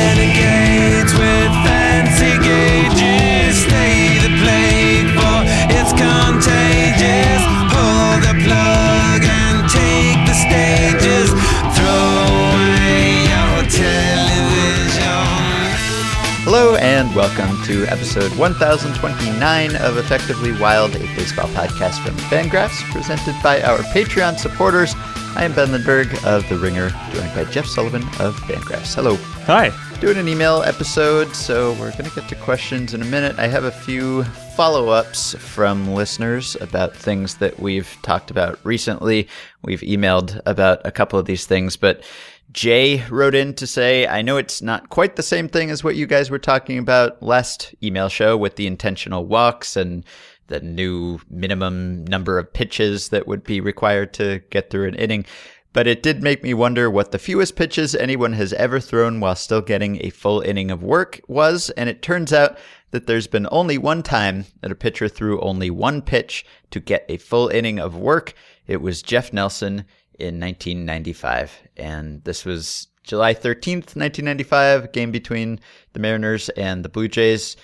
renegades with fancy gauges. Stay the plague, for it's contagious. Pull the plug and take the stages. Throw away your television. Hello and welcome to episode 1029 of Effectively Wild, a baseball podcast from Fangraphs, presented by our Patreon supporters. I am Ben Lindbergh of The Ringer, joined by Jeff Sullivan of Fangraphs. Hello. Hi. Doing an email episode, so we're going to get to questions in a minute. I have a few follow ups from listeners about things that we've talked about recently. We've emailed about a couple of these things, but Jay wrote in to say, I know it's not quite the same thing as what you guys were talking about last email show with the intentional walks and the new minimum number of pitches that would be required to get through an inning. But it did make me wonder what the fewest pitches anyone has ever thrown while still getting a full inning of work was. And it turns out that there's been only one time that a pitcher threw only one pitch to get a full inning of work. It was Jeff Nelson in 1995. And this was July 13th, 1995, game between the Mariners and the Blue Jays.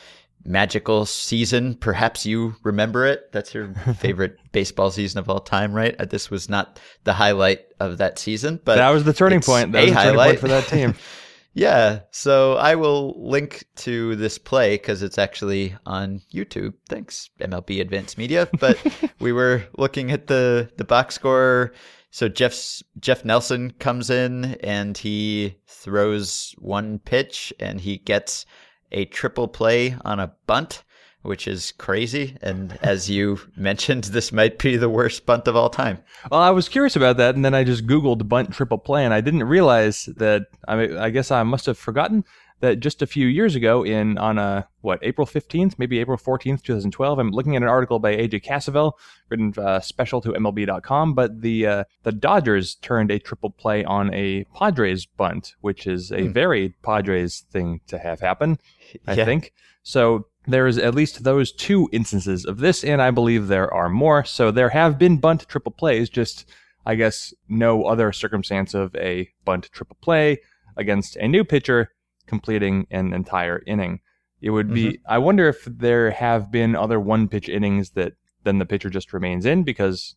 Magical season. Perhaps you remember it. That's your favorite baseball season of all time, right? Uh, This was not the highlight of that season, but That was the turning point. That a was the turning highlight point for that team. yeah. So I will link to this play because it's actually on YouTube. Thanks, MLB Advanced Media. But we were looking at the the box score. So Jeff's Jeff Nelson comes in and he throws one pitch and he gets a triple play on a bunt, which is crazy. And as you mentioned, this might be the worst bunt of all time. Well, I was curious about that, and then I just Googled bunt triple play, and I didn't realize that. I mean, I guess I must have forgotten that just a few years ago, in on a what April fifteenth, maybe April fourteenth, two thousand twelve. I'm looking at an article by AJ Cassavell, written uh, special to MLB.com. But the uh, the Dodgers turned a triple play on a Padres bunt, which is a very Padres thing to have happen. I Yeah. think so. There's at least those two instances of this, and I believe there are more. So there have been bunt triple plays, just I guess no other circumstance of a bunt triple play against a new pitcher completing an entire inning. It would be. I wonder if there have been other one pitch innings that then the pitcher just remains in because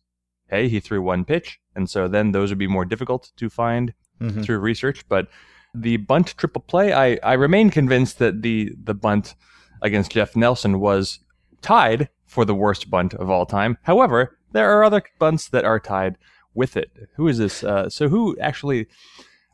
hey, he threw one pitch, and so then those would be more difficult to find Mhm. through research. But the bunt triple play, I, I remain convinced that the the bunt against Jeff Nelson was tied for the worst bunt of all time. However, there are other bunts that are tied with it. Who is this? Uh, so who actually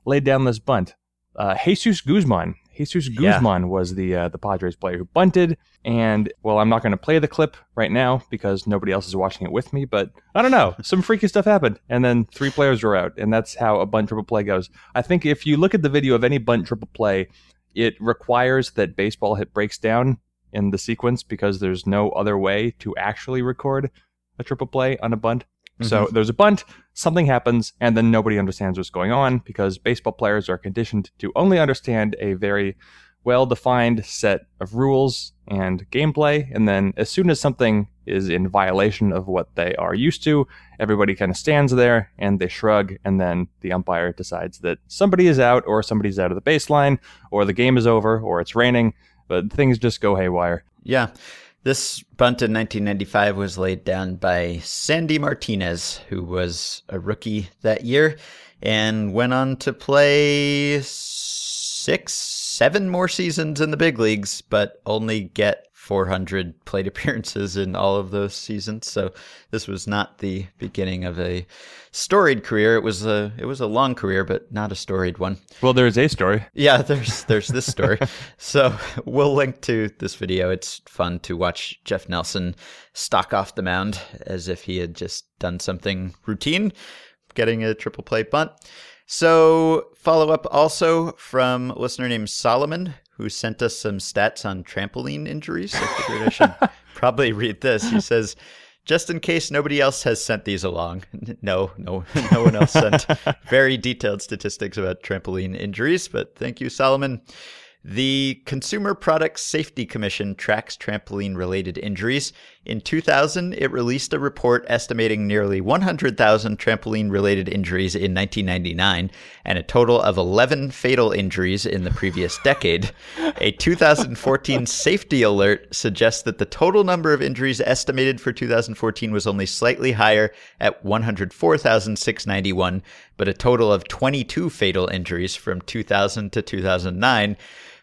laid down this bunt? Uh, Jesus Guzman. Jesus Yeah. Guzman was the uh, the Padres player who bunted. And well, I'm not going to play the clip right now because nobody else is watching it with me. But I don't know, some freaky stuff happened, and then three players were out, and that's how a bunt triple play goes. I think if you look at the video of any bunt triple play, it requires that baseball hit breaks down in the sequence because there's no other way to actually record a triple play on a bunt. So mm-hmm. there's a bunt, something happens, and then nobody understands what's going on because baseball players are conditioned to only understand a very well defined set of rules and gameplay. And then as soon as something is in violation of what they are used to, everybody kind of stands there and they shrug, and then the umpire decides that somebody is out, or somebody's out of the baseline, or the game is over, or it's raining, but things just go haywire. Yeah. This bunt in 1995 was laid down by Sandy Martinez, who was a rookie that year and went on to play six, seven more seasons in the big leagues, but only get 400 plate appearances in all of those seasons. So this was not the beginning of a storied career. It was a it was a long career, but not a storied one. Well, there's a story. Yeah, there's there's this story. so we'll link to this video. It's fun to watch Jeff Nelson stalk off the mound as if he had just done something routine, getting a triple play bunt. So follow up also from a listener named Solomon, who sent us some stats on trampoline injuries. I figured I should probably read this. He says, just in case nobody else has sent these along. No, no, no one else sent very detailed statistics about trampoline injuries, but thank you, Solomon. The Consumer Product Safety Commission tracks trampoline related injuries. In 2000, it released a report estimating nearly 100,000 trampoline related injuries in 1999 and a total of 11 fatal injuries in the previous decade. A 2014 safety alert suggests that the total number of injuries estimated for 2014 was only slightly higher at 104,691, but a total of 22 fatal injuries from 2000 to 2009.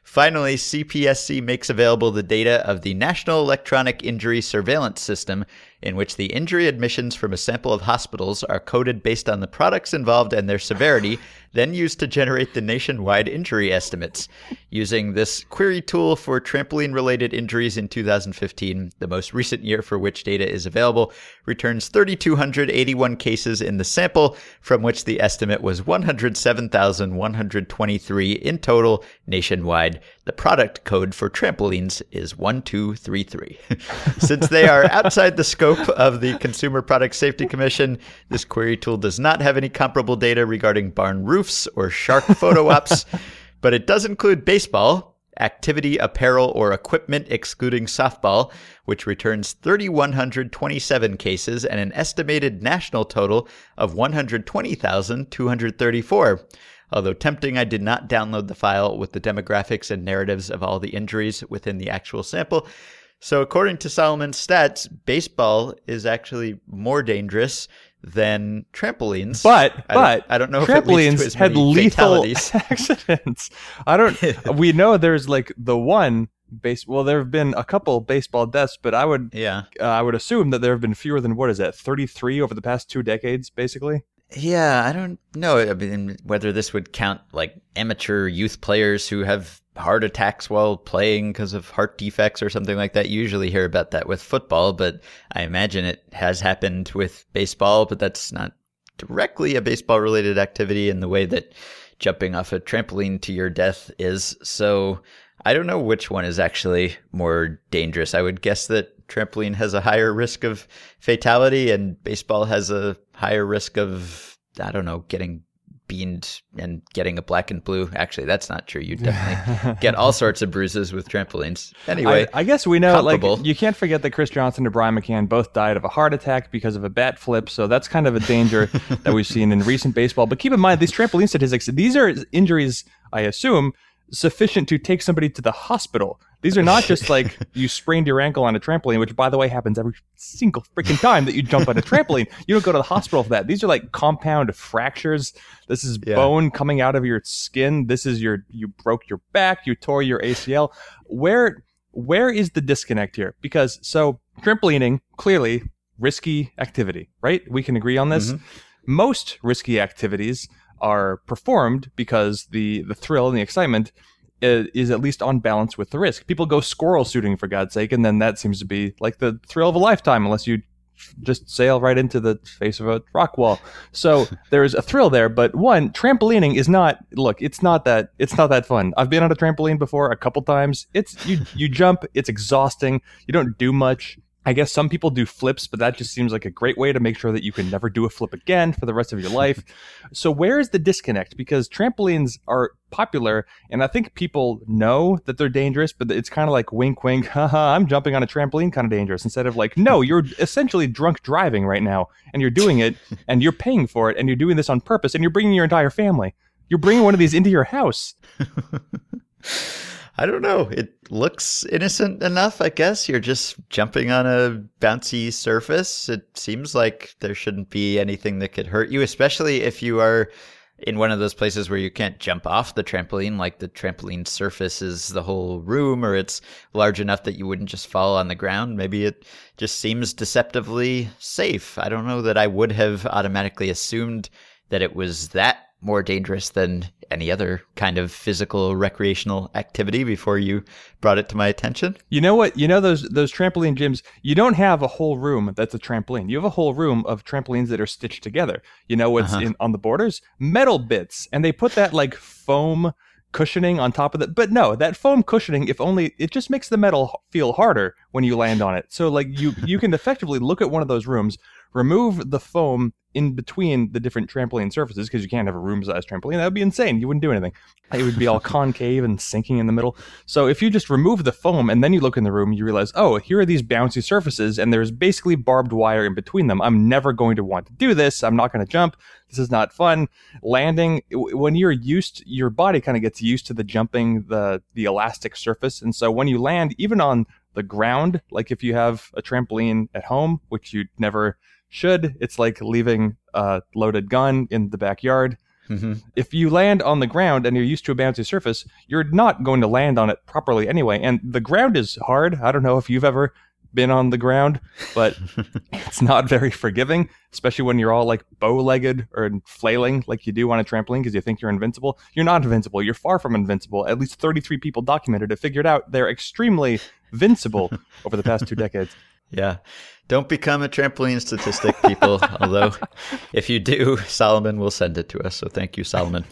Finally, CPSC makes available the data of the National Electronic Injury Surveillance System, in which the injury admissions from a sample of hospitals are coded based on the products involved and their severity, then used to generate the nationwide injury estimates. Using this query tool for trampoline related injuries in 2015, the most recent year for which data is available, returns 3,281 cases in the sample, from which the estimate was 107,123 in total nationwide. The product code for trampolines is 1233. Since they are outside the scope of the Consumer Product Safety Commission, this query tool does not have any comparable data regarding barn roofs or shark photo ops, but it does include baseball, activity apparel or equipment excluding softball, which returns 3,127 cases and an estimated national total of 120,234. Although tempting, I did not download the file with the demographics and narratives of all the injuries within the actual sample. So, according to Solomon's stats, baseball is actually more dangerous than trampolines. But I don't- but I don't know if trampolines had lethal accidents. I don't. we know there's like the one base. Well, there have been a couple baseball deaths, but I would Yeah. uh, I would assume that there have been fewer than what is that 33 over the past two decades, basically. Yeah, I don't know. I mean, whether this would count like amateur youth players who have heart attacks while playing because of heart defects or something like that. You usually hear about that with football, but I imagine it has happened with baseball, but that's not directly a baseball related activity in the way that jumping off a trampoline to your death is. So I don't know which one is actually more dangerous. I would guess that trampoline has a higher risk of fatality and baseball has a higher risk of, I don't know, getting beamed and getting a black and blue. Actually, that's not true. You definitely get all sorts of bruises with trampolines. Anyway, I, I guess we know, like, you can't forget that Chris Johnson and Brian McCann both died of a heart attack because of a bat flip. So that's kind of a danger that we've seen in recent baseball. But keep in mind, these trampoline statistics, these are injuries, I assume, sufficient to take somebody to the hospital. These are not just like you sprained your ankle on a trampoline, which, by the way, happens every single freaking time that you jump on a trampoline. You don't go to the hospital for that. These are like compound fractures. This is Yeah. bone coming out of your skin. This is your you broke your back. You tore your ACL. Where where is the disconnect here? Because so trampolining clearly risky activity, right? We can agree on this. Mm-hmm. Most risky activities are performed because the the thrill and the excitement i- is at least on balance with the risk. People go squirrel shooting for God's sake, and then that seems to be like the thrill of a lifetime, unless you just sail right into the face of a rock wall. So there's a thrill there, but one trampolining is not. Look, it's not that. It's not that fun. I've been on a trampoline before a couple times. It's you. You jump. It's exhausting. You don't do much. I guess some people do flips, but that just seems like a great way to make sure that you can never do a flip again for the rest of your life. So where is the disconnect? Because trampolines are popular, and I think people know that they're dangerous, but it's kind of like wink, wink, haha, I'm jumping on a trampoline, kind of dangerous. Instead of like, no, you're essentially drunk driving right now, and you're doing it, and you're paying for it, and you're doing this on purpose, and you're bringing your entire family. You're bringing one of these into your house. I don't know. It looks innocent enough, I guess. You're just jumping on a bouncy surface. It seems like there shouldn't be anything that could hurt you, especially if you are in one of those places where you can't jump off the trampoline, like the trampoline surface is the whole room, or it's large enough that you wouldn't just fall on the ground. Maybe it just seems deceptively safe. I don't know that I would have automatically assumed that it was that more dangerous than any other kind of physical recreational activity before you brought it to my attention. You know what? You know those those trampoline gyms. You don't have a whole room that's a trampoline. You have a whole room of trampolines that are stitched together. You know what's Uh-huh. in on the borders? Metal bits, and they put that like foam cushioning on top of it. But no, that foam cushioning, if only it just makes the metal feel harder when you land on it. So like you you can effectively look at one of those rooms remove the foam in between the different trampoline surfaces because you can't have a room sized trampoline. That would be insane. You wouldn't do anything. It would be all concave and sinking in the middle. So if you just remove the foam and then you look in the room, you realize, oh, here are these bouncy surfaces and there's basically barbed wire in between them. I'm never going to want to do this. I'm not going to jump. This is not fun. Landing when you're used, your body kind of gets used to the jumping, the the elastic surface, and so when you land, even on the ground, like if you have a trampoline at home, which you never should. It's like leaving a loaded gun in the backyard. Mm-hmm. If you land on the ground and you're used to a bouncy surface, you're not going to land on it properly anyway. And the ground is hard. I don't know if you've ever been on the ground, but it's not very forgiving, especially when you're all like bow legged or flailing like you do on a trampoline because you think you're invincible. You're not invincible. You're far from invincible. At least 33 people documented it, figured out they're extremely vincible over the past two decades. Yeah. Don't become a trampoline statistic, people. Although, if you do, Solomon will send it to us. So thank you, Solomon.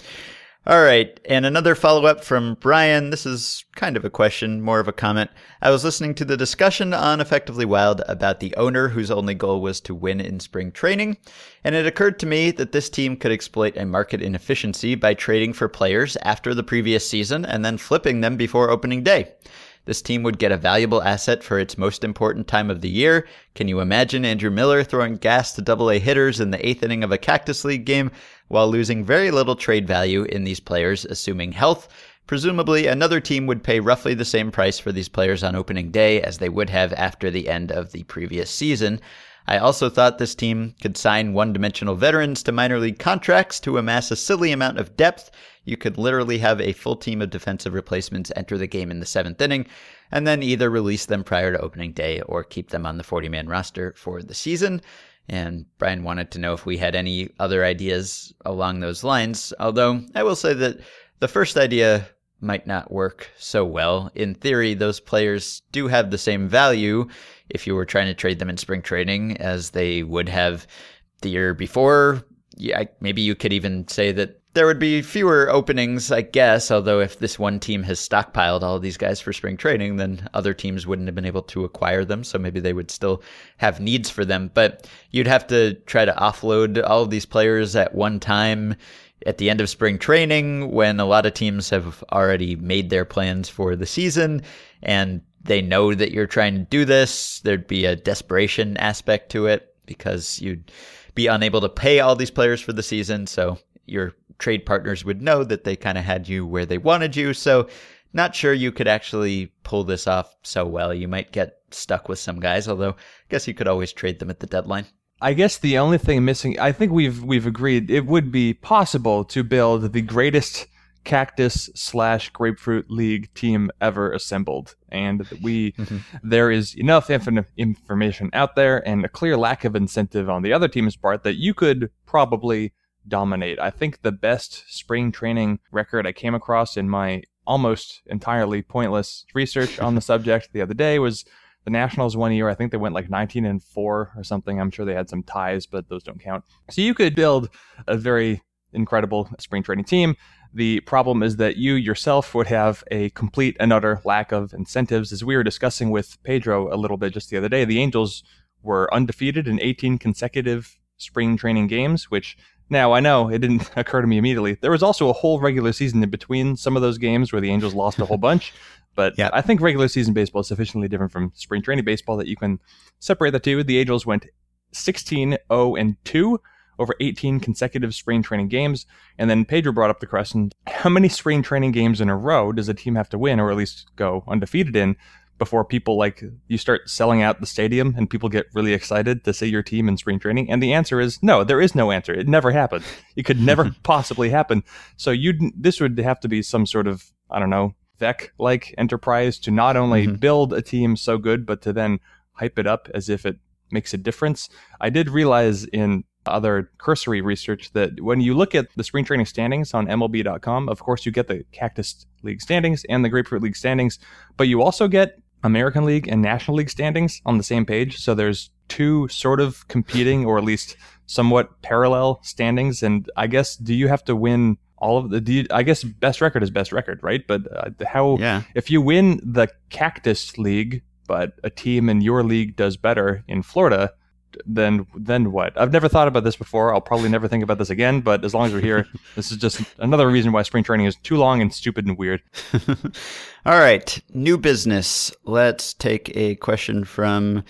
All right. And another follow up from Brian. This is kind of a question, more of a comment. I was listening to the discussion on Effectively Wild about the owner whose only goal was to win in spring training. And it occurred to me that this team could exploit a market inefficiency by trading for players after the previous season and then flipping them before opening day. This team would get a valuable asset for its most important time of the year. Can you imagine Andrew Miller throwing gas to double A hitters in the eighth inning of a Cactus League game while losing very little trade value in these players, assuming health? Presumably, another team would pay roughly the same price for these players on opening day as they would have after the end of the previous season. I also thought this team could sign one dimensional veterans to minor league contracts to amass a silly amount of depth you could literally have a full team of defensive replacements enter the game in the seventh inning, and then either release them prior to opening day or keep them on the 40 man roster for the season. And Brian wanted to know if we had any other ideas along those lines. Although I will say that the first idea might not work so well. In theory, those players do have the same value if you were trying to trade them in spring training as they would have the year before. Yeah, maybe you could even say that there would be fewer openings, I guess. Although if this one team has stockpiled all these guys for spring training, then other teams wouldn't have been able to acquire them. So maybe they would still have needs for them. But you'd have to try to offload all of these players at one time at the end of spring training when a lot of teams have already made their plans for the season and they know that you're trying to do this. There'd be a desperation aspect to it because you'd be unable to pay all these players for the season. So your trade partners would know that they kind of had you where they wanted you. So, not sure you could actually pull this off so well. You might get stuck with some guys, although I guess you could always trade them at the deadline. I guess the only thing missing, I think we've we've agreed it would be possible to build the greatest cactus slash grapefruit league team ever assembled, and we mm-hmm. there is enough inf- information out there and a clear lack of incentive on the other team's part that you could probably dominate. I think the best spring training record I came across in my almost entirely pointless research on the subject the other day was the Nationals one year. I think they went like 19 and 4 or something. I'm sure they had some ties, but those don't count. So you could build a very incredible spring training team. The problem is that you yourself would have a complete and utter lack of incentives. As we were discussing with Pedro a little bit just the other day, the Angels were undefeated in 18 consecutive spring training games, which now, I know it didn't occur to me immediately. There was also a whole regular season in between some of those games where the Angels lost a whole bunch. But yeah. I think regular season baseball is sufficiently different from spring training baseball that you can separate the two. The Angels went 16 0 and 2 over 18 consecutive spring training games. And then Pedro brought up the question how many spring training games in a row does a team have to win, or at least go undefeated in, before people like you start selling out the stadium and people get really excited to see your team in spring training? And the answer is no, there is no answer. It never happened. It could never possibly happen. So you this would have to be some sort of I don't know Veeck like enterprise to not only mm-hmm. build a team so good, but to then hype it up as if it makes a difference. I did realize in other cursory research that when you look at the spring training standings on MLB.com, of course, you get the Cactus League standings and the Grapefruit League standings, but you also get American League and National League standings on the same page. So there's two sort of competing or at least somewhat parallel standings. And I guess, do you have to win all of the, you, I guess best record is best record, right? But uh, how, yeah. if you win the Cactus League, but a team in your league does better in Florida, then then what? I've never thought about this before. I'll probably never think about this again. But as long as we're here, this is just another reason why spring training is too long and stupid and weird. All right, new business. Let's take a question from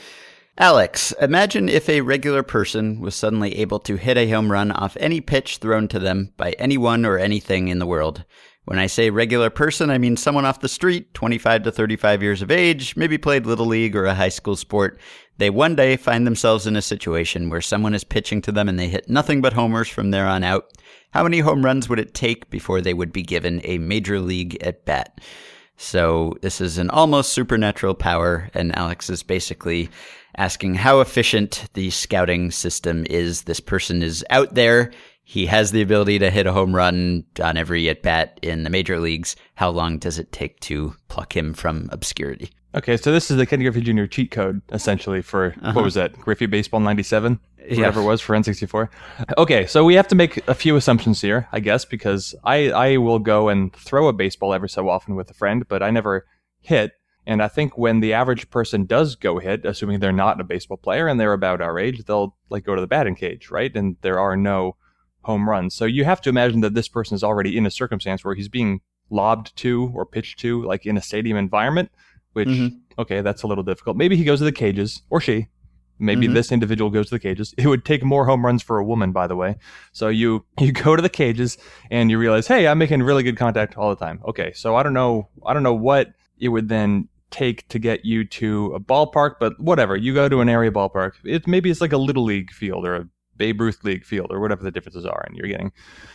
Alex. Imagine if a regular person was suddenly able to hit a home run off any pitch thrown to them by anyone or anything in the world. When I say regular person, I mean someone off the street, 25 to 35 years of age, maybe played Little League or a high school sport. They one day find themselves in a situation where someone is pitching to them and they hit nothing but homers from there on out. How many home runs would it take before they would be given a major league at bat? So this is an almost supernatural power, and Alex is basically asking how efficient the scouting system is. This person is out there he has the ability to hit a home run on every at bat in the major leagues. How long does it take to pluck him from obscurity? Okay, so this is the Ken Griffey Jr. cheat code essentially for uh-huh. what was that? Griffey Baseball '97, whatever yeah. it was for N64. Okay, so we have to make a few assumptions here, I guess, because I I will go and throw a baseball every so often with a friend, but I never hit. And I think when the average person does go hit, assuming they're not a baseball player and they're about our age, they'll like go to the batting cage, right? And there are no home runs. So you have to imagine that this person is already in a circumstance where he's being lobbed to or pitched to, like in a stadium environment, which, mm-hmm. okay, that's a little difficult. Maybe he goes to the cages, or she. Maybe mm-hmm. this individual goes to the cages. It would take more home runs for a woman, by the way. So you you go to the cages and you realize, hey, I'm making really good contact all the time. Okay, so I don't know, I don't know what it would then take to get you to a ballpark, but whatever. You go to an area ballpark. It maybe it's like a little league field or a Babe Ruth League field or whatever the differences are, and you're getting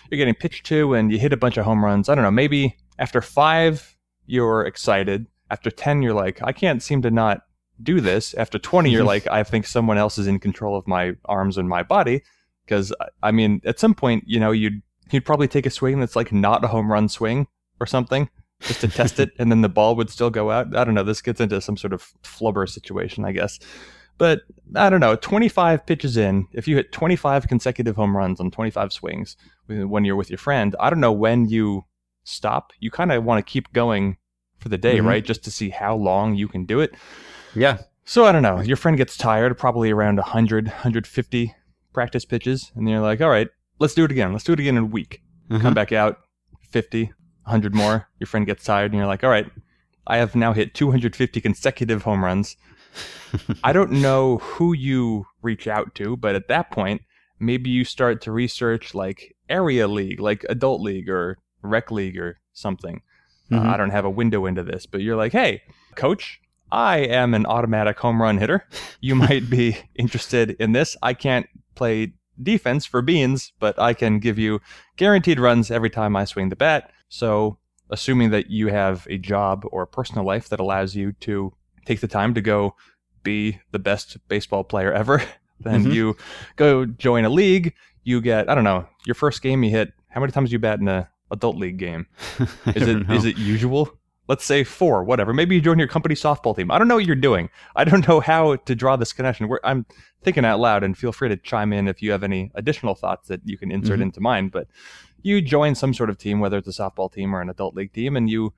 you're getting pitched to, and you hit a bunch of home runs. I don't know. Maybe after five, you're excited. After ten, you're like, I can't seem to not do this. After twenty, you're like, I think someone else is in control of my arms and my body. Because I mean, at some point, you know, you'd you'd probably take a swing that's like not a home run swing or something just to test it, and then the ball would still go out. I don't know. This gets into some sort of flubber situation, I guess. But I don't know, 25 pitches in, if you hit 25 consecutive home runs on 25 swings when you're with your friend, I don't know when you stop. You kind of want to keep going for the day, mm-hmm. right? Just to see how long you can do it. Yeah. So I don't know. Your friend gets tired, probably around 100, 150 practice pitches, and you're like, all right, let's do it again. Let's do it again in a week. Mm-hmm. Come back out, 50, 100 more. Your friend gets tired, and you're like, all right, I have now hit 250 consecutive home runs. I don't know who you reach out to, but at that point, maybe you start to research like area league, like adult league or rec league or something. Uh, mm-hmm. Uh, I don't have a window into this, but you're like, hey, coach, I am an automatic home run hitter. You might be interested in this. I can't play defense for beans, but I can give you guaranteed runs every time I swing the bat. So, assuming that you have a job or a personal life that allows you to take the time to go be the best baseball player ever, then mm-hmm. you go join a league. You get I don't know your first game you hit. How many times do you bat in a adult league game? Is it know. is it usual? Let's say four, whatever. Maybe you join your company softball team. I don't know what you're doing. I don't know how to draw this connection. We're, I'm thinking out loud, and feel free to chime in if you have any additional thoughts that you can insert mm-hmm. into mine. But you join some sort of team, whether it's a softball team or an adult league team, and you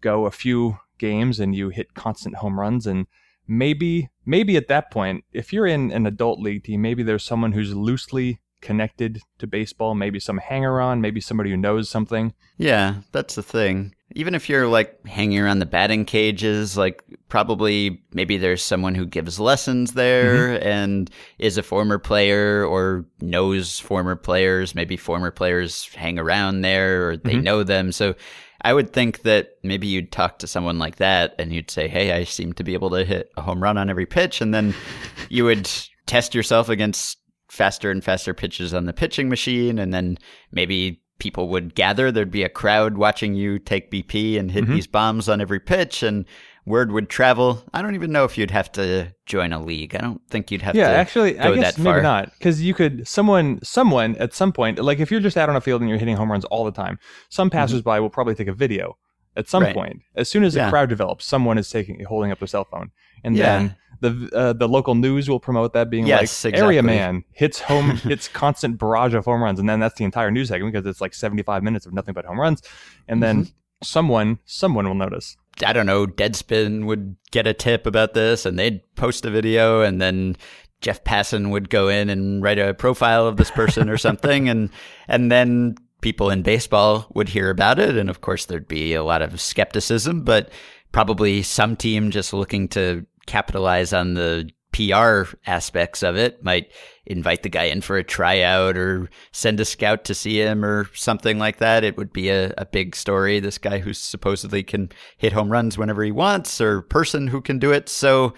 go a few games and you hit constant home runs. And maybe maybe at that point if you're in an adult league team maybe there's someone who's loosely connected to baseball maybe some hanger on maybe somebody who knows something. Yeah that's the thing. Even if you're like hanging around the batting cages like probably maybe there's someone who gives lessons there mm-hmm. and is a former player or knows former players. Maybe former players hang around there or they mm-hmm. know them. So I would think that maybe you'd talk to someone like that and you'd say, Hey, I seem to be able to hit a home run on every pitch. And then you would test yourself against faster and faster pitches on the pitching machine. And then maybe people would gather. There'd be a crowd watching you take BP and hit mm-hmm. these bombs on every pitch. And word would travel. I don't even know if you'd have to join a league. I don't think you'd have yeah, to. Yeah, actually, I guess maybe not because you could someone someone at some point like if you're just out on a field and you're hitting home runs all the time, some mm-hmm. passersby mm-hmm. will probably take a video at some right. point. As soon as yeah. a crowd develops, someone is taking holding up their cell phone, and yeah. then the uh, the local news will promote that being yes, like exactly. area man hits home hits constant barrage of home runs, and then that's the entire news segment because it's like 75 minutes of nothing but home runs, and then. Mm-hmm. Someone, someone will notice. I don't know, Deadspin would get a tip about this and they'd post a video and then Jeff Passan would go in and write a profile of this person or something, and and then people in baseball would hear about it, and of course there'd be a lot of skepticism, but probably some team just looking to capitalize on the PR aspects of it might invite the guy in for a tryout or send a scout to see him or something like that. It would be a, a big story. This guy who supposedly can hit home runs whenever he wants or person who can do it. So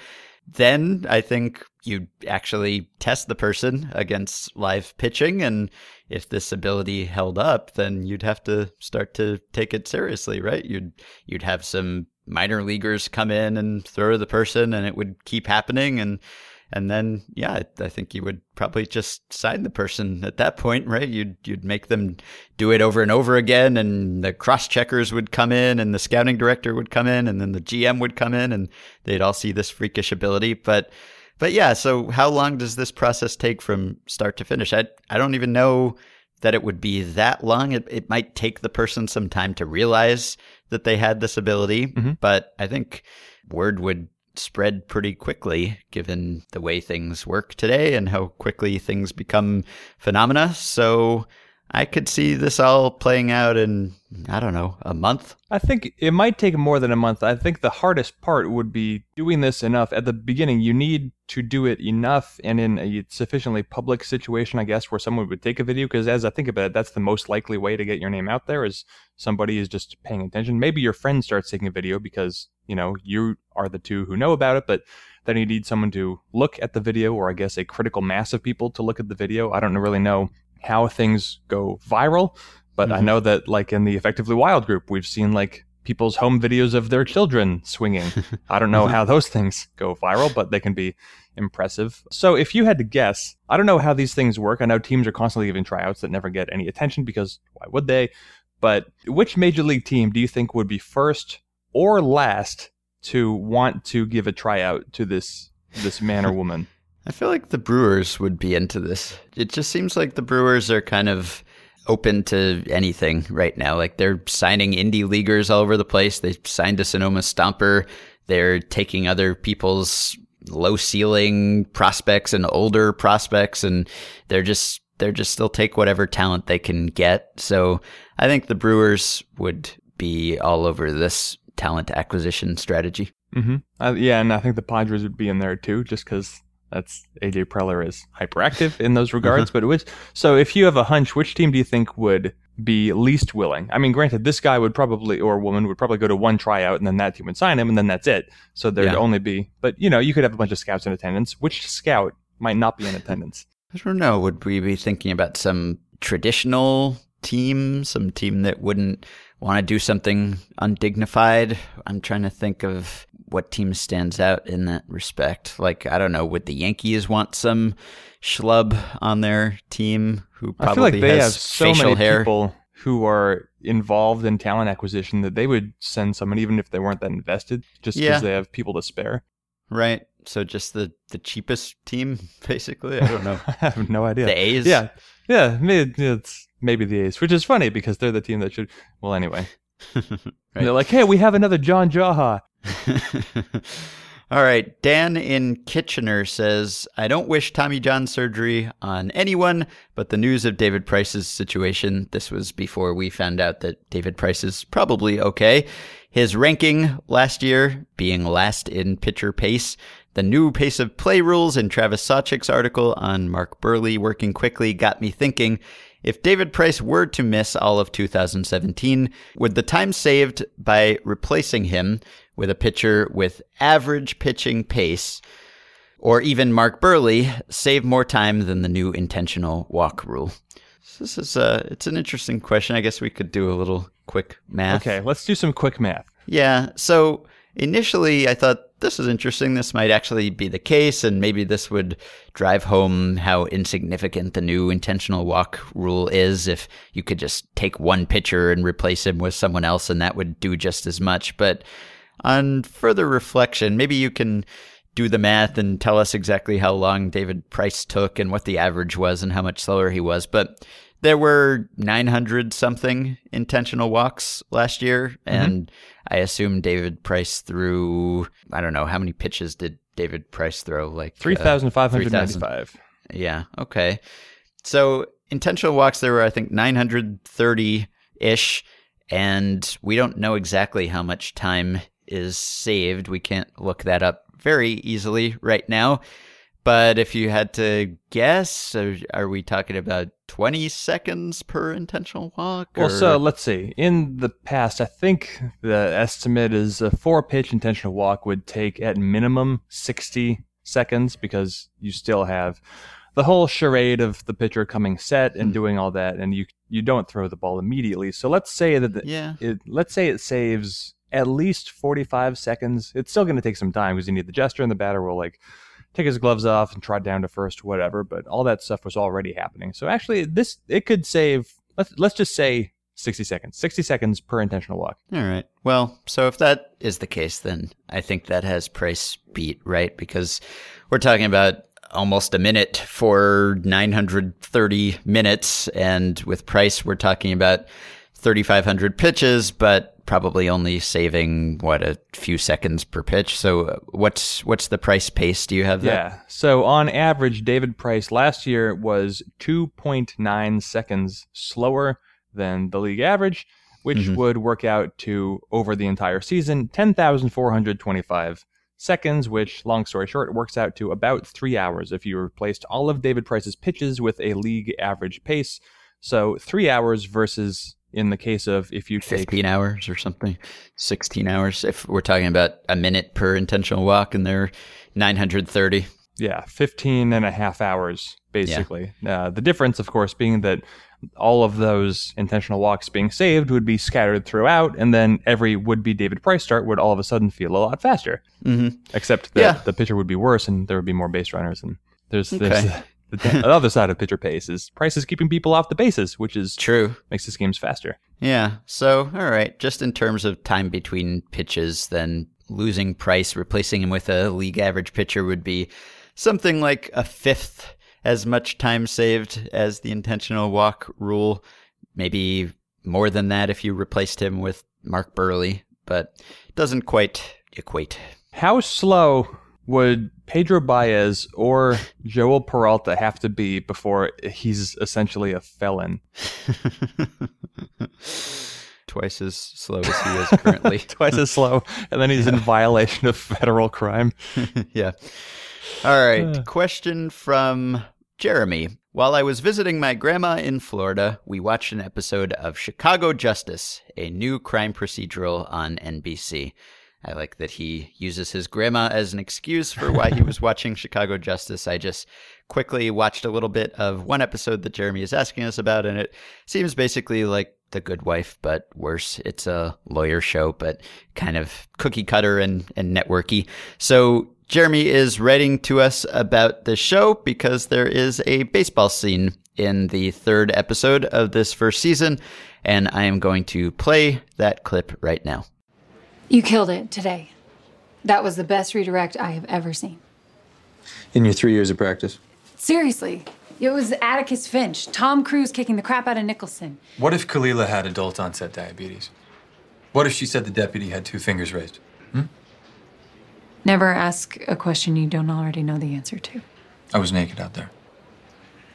then I think you actually test the person against live pitching. And if this ability held up, then you'd have to start to take it seriously, right? You'd, you'd have some minor leaguers come in and throw the person and it would keep happening. And and then yeah I think you would probably just sign the person at that point right? You'd you'd make them do it over and over again and the cross checkers would come in and the scouting director would come in and then the GM would come in and they'd all see this freakish ability. But but yeah so how long does this process take from start to finish? I I don't even know that it would be that long. It, it might take the person some time to realize that they had this ability, mm-hmm. but I think word would spread pretty quickly given the way things work today and how quickly things become phenomena. So I could see this all playing out in, I don't know, a month. I think it might take more than a month. I think the hardest part would be doing this enough. At the beginning, you need to do it enough and in a sufficiently public situation, I guess, where someone would take a video. Because as I think about it, that's the most likely way to get your name out there is somebody is just paying attention. Maybe your friend starts taking a video because, you know, you are the two who know about it, but then you need someone to look at the video or I guess a critical mass of people to look at the video. I don't really know how things go viral. But mm-hmm. I know that, like in the Effectively Wild group, we've seen like people's home videos of their children swinging. I don't know mm-hmm. how those things go viral, but they can be impressive. So if you had to guess, I don't know how these things work. I know teams are constantly giving tryouts that never get any attention because why would they? But which major league team do you think would be first or last to want to give a tryout to this this man or woman? I feel like the Brewers would be into this. It just seems like the Brewers are kind of open to anything right now. Like they're signing indie leaguers all over the place. They signed a Sonoma Stomper. They're taking other people's low ceiling prospects and older prospects and they're just they're just still take whatever talent they can get. So I think the Brewers would be all over this talent acquisition strategy. Mm-hmm. Uh, yeah, and I think the Padres would be in there too, just because that's AJ Preller is hyperactive in those regards. but which so if you have a hunch, which team do you think would be least willing? I mean, granted, this guy would probably or woman would probably go to one tryout and then that team would sign him and then that's it. So there'd yeah. only be but you know, you could have a bunch of scouts in attendance. Which scout might not be in attendance? I don't know. Would we be thinking about some traditional team, some team that wouldn't want to do something undignified? I'm trying to think of what team stands out in that respect. Like, I don't know, would the Yankees want some schlub on their team who probably I feel like they have so many hair? people who are involved in talent acquisition that they would send someone even if they weren't that invested, just because yeah. they have people to spare. Right. So just the the cheapest team, basically. I don't know. I have no idea. The A's. Yeah. Yeah. Maybe it's maybe the A's, which is funny because they're the team that should. Well, anyway. right. They're like, hey, we have another John Jaha. All right. Dan in Kitchener says, I don't wish Tommy John surgery on anyone, but the news of David Price's situation, this was before we found out that David Price is probably okay. His ranking last year being last in pitcher pace, the new pace of play rules in Travis Sawchik's article on Mark Buehrle working quickly got me thinking if David Price were to miss all of 2017, would the time saved by replacing him with a pitcher with average pitching pace, or even Mark Buehrle, save more time than the new intentional walk rule? So this is a, it's an interesting question. I guess we could do a little quick math. Okay, let's do some quick math. Yeah. So initially, I thought this is interesting. This might actually be the case, and maybe this would drive home how insignificant the new intentional walk rule is. If you could just take one pitcher and replace him with someone else, and that would do just as much. But on further reflection, maybe you can do the math and tell us exactly how long David Price took and what the average was and how much slower he was. But there were 900 something intentional walks last year, and I assume David Price threw, I don't know, how many pitches did David Price throw? Like uh, 3,595. yeah. Okay. So intentional walks, there were, I think, 930 ish. And we don't know exactly how much time is saved. We can't look that up very easily right now. But if you had to guess, are, are we talking about 20 seconds per intentional walk? Well, so let's see. In the past, I think the estimate is a four pitch intentional walk would take at minimum 60 seconds because you still have the whole charade of the pitcher coming set and Hmm. doing all that, and you you don't throw the ball immediately. So let's say that the, yeah. it, let's say it saves at least 45 seconds. It's still going to take some time because you need the gesture and the batter will like take his gloves off and trot down to first, whatever. But all that stuff was already happening. So actually, this it could save. Let's let's just say 60 seconds. 60 seconds per intentional walk. All right. Well, so if that is the case, then I think that has price beat, right? Because we're talking about almost a minute for 930 minutes. And with price, we're talking about 3,500 pitches, but probably only saving, what, a few seconds per pitch. So uh, what's, what's the price pace? Do you have that? Yeah. So on average, David Price last year was 2.9 seconds slower than the league average, which Mhm. would work out to over the entire season 10,425 seconds, which, long story short, works out to about three hours if you replaced all of David Price's pitches with a league average pace. So three hours versus in the case of if you take 15 hours or something 16 hours if we're talking about a minute per intentional walk and they're 930 Yeah, 15 and a half hours, basically. Uh, the difference, of course, being that all of those intentional walks being saved would be scattered throughout, and then every would be David Price start would all of a sudden feel a lot faster. mm-hmm. Except that Yeah. the pitcher would be worse, and there would be more base runners. And there's, there's Okay. The, the other side of pitcher pace is Price is keeping people off the bases, which is true makes the games faster. Yeah. So, all right. Just in terms of time between pitches, then losing Price, replacing him with a league average pitcher would be something like a fifth as much time saved as the intentional walk rule. Maybe more than that if you replaced him with Mark Buehrle, but it doesn't quite equate. How slow would Pedro Baez or Joel Peralta have to be before he's essentially a felon? Twice as slow as he is currently. twice as slow, and then he's in violation of federal crime. yeah. All right. Uh. Question from Jeremy. While I was visiting my grandma in Florida, we watched an episode of Chicago Justice, a new crime procedural on NBC. I like that he uses his grandma as an excuse for why he was watching Chicago Justice. I just quickly watched a little bit of one episode that Jeremy is asking us about, and it seems basically like The Good Wife, but worse. It's a lawyer show, but kind of cookie cutter and, and networky. So Jeremy is writing to us about the show because there is a baseball scene in the third episode of this first season, and I am going to play that clip right now. You killed it today. That was the best redirect I have ever seen. In your three years of practice? Seriously. It was Atticus Finch, Tom Cruise kicking the crap out of Nicholson. What if Kalila had adult onset diabetes? What if she said the deputy had two fingers raised? Hmm? Never ask a question you don't already know the answer to. I was naked out there.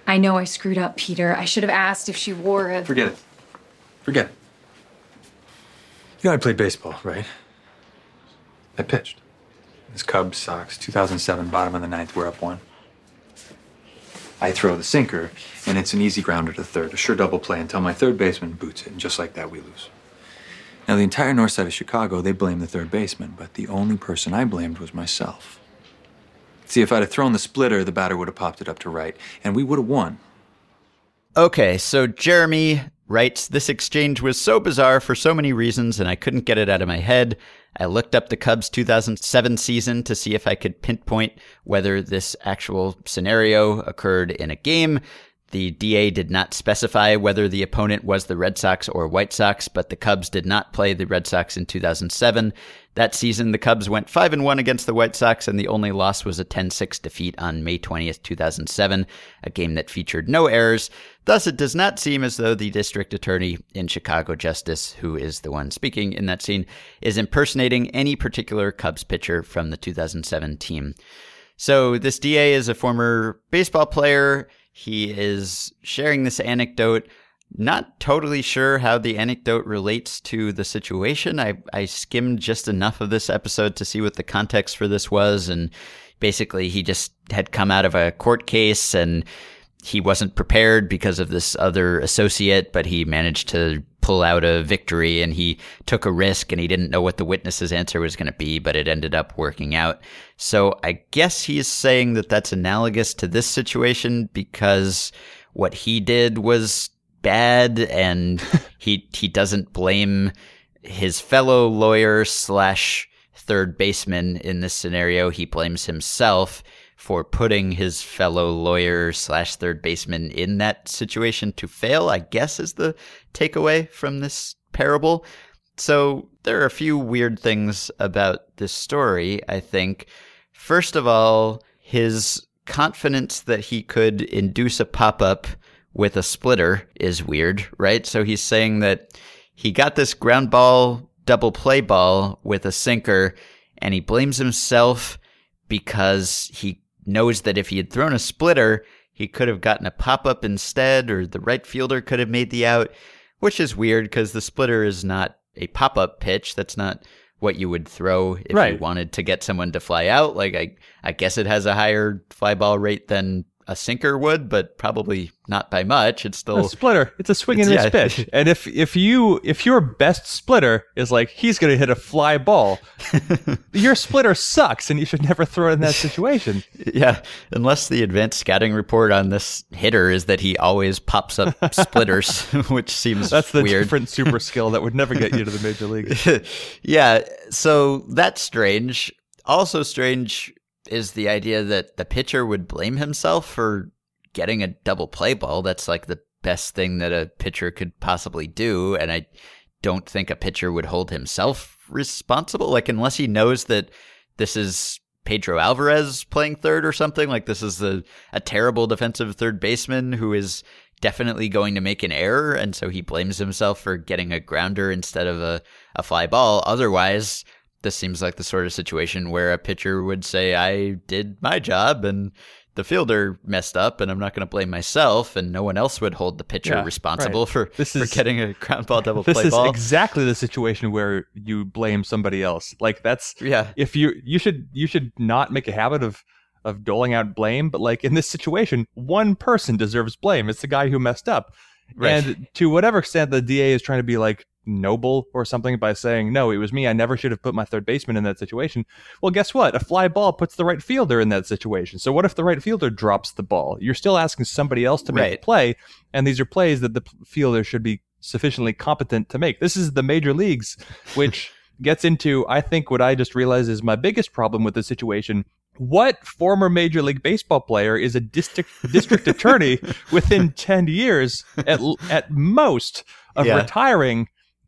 I know I screwed up, Peter. I should have asked if she wore a. Forget it. Forget it. You know, I played baseball, right? I pitched. This Cubs, Sox, 2007, bottom of the ninth, we're up one. I throw the sinker, and it's an easy grounder to third, a sure double play until my third baseman boots it, and just like that, we lose. Now, the entire north side of Chicago, they blame the third baseman, but the only person I blamed was myself. See, if I'd have thrown the splitter, the batter would have popped it up to right, and we would have won. Okay, so Jeremy writes This exchange was so bizarre for so many reasons, and I couldn't get it out of my head. I looked up the Cubs 2007 season to see if I could pinpoint whether this actual scenario occurred in a game. The DA did not specify whether the opponent was the Red Sox or White Sox, but the Cubs did not play the Red Sox in 2007. That season, the Cubs went 5 and 1 against the White Sox, and the only loss was a 10 6 defeat on May 20th, 2007, a game that featured no errors. Thus, it does not seem as though the district attorney in Chicago Justice, who is the one speaking in that scene, is impersonating any particular Cubs pitcher from the 2007 team. So, this DA is a former baseball player. He is sharing this anecdote. Not totally sure how the anecdote relates to the situation. I, I skimmed just enough of this episode to see what the context for this was. And basically, he just had come out of a court case and he wasn't prepared because of this other associate, but he managed to pull out a victory and he took a risk and he didn't know what the witness's answer was going to be, but it ended up working out. So I guess he's saying that that's analogous to this situation because what he did was bad and he he doesn't blame his fellow lawyer slash third baseman in this scenario. He blames himself for putting his fellow lawyer slash third baseman in that situation to fail, I guess is the takeaway from this parable. So there are a few weird things about this story, I think. First of all, his confidence that he could induce a pop up with a splitter is weird, right? So he's saying that he got this ground ball double play ball with a sinker and he blames himself because he knows that if he had thrown a splitter, he could have gotten a pop up instead, or the right fielder could have made the out, which is weird because the splitter is not a pop up pitch. That's not what you would throw if Right. you wanted to get someone to fly out. Like I, I guess it has a higher fly ball rate than a sinker would, but probably not by much. It's still A splitter. It's a swing and It's- miss yeah. pitch. And if if you if your best splitter is like he's going to hit a fly ball, your splitter sucks, and you should never throw it in that situation. Yeah, unless the advanced scouting report on this hitter is that he always pops up splitters, which seems That's the weird. different super skill that would never get you to the major league. yeah, so that's strange. Also strange is the idea that the pitcher would blame himself for getting a double play ball. That's like the best thing that a pitcher could possibly do, and I don't think a pitcher would hold himself responsible. Like unless he knows that this is Pedro Alvarez playing third or something. Like this is the a terrible defensive third baseman who is definitely going to make an error, and so he blames himself for getting a grounder instead of a, a fly ball. Otherwise, this seems like the sort of situation where a pitcher would say, I did my job and the fielder messed up and I'm not going to blame myself and no one else would hold the pitcher Yeah, responsible right. for, This for getting a ground ball double This play is ball. exactly the situation where you blame somebody else. Like that's yeah. if you you should you should not make a habit of of doling out blame, but like in this situation, one person deserves blame. It's the guy who messed up. Right. And to whatever extent the DA is trying to be like noble or something by saying, no, it was me. I never should have put my third baseman in that situation. Well, guess what? A fly ball puts the right fielder in that situation. So what if the right fielder drops the ball? You're still asking somebody else to make Right. a play. And these are plays that the fielder should be sufficiently competent to make. This is the major leagues, which gets into, I think, what I just realized is my biggest problem with the situation. What former Major League Baseball player is a district district attorney within ten years at at most of Yeah. retiring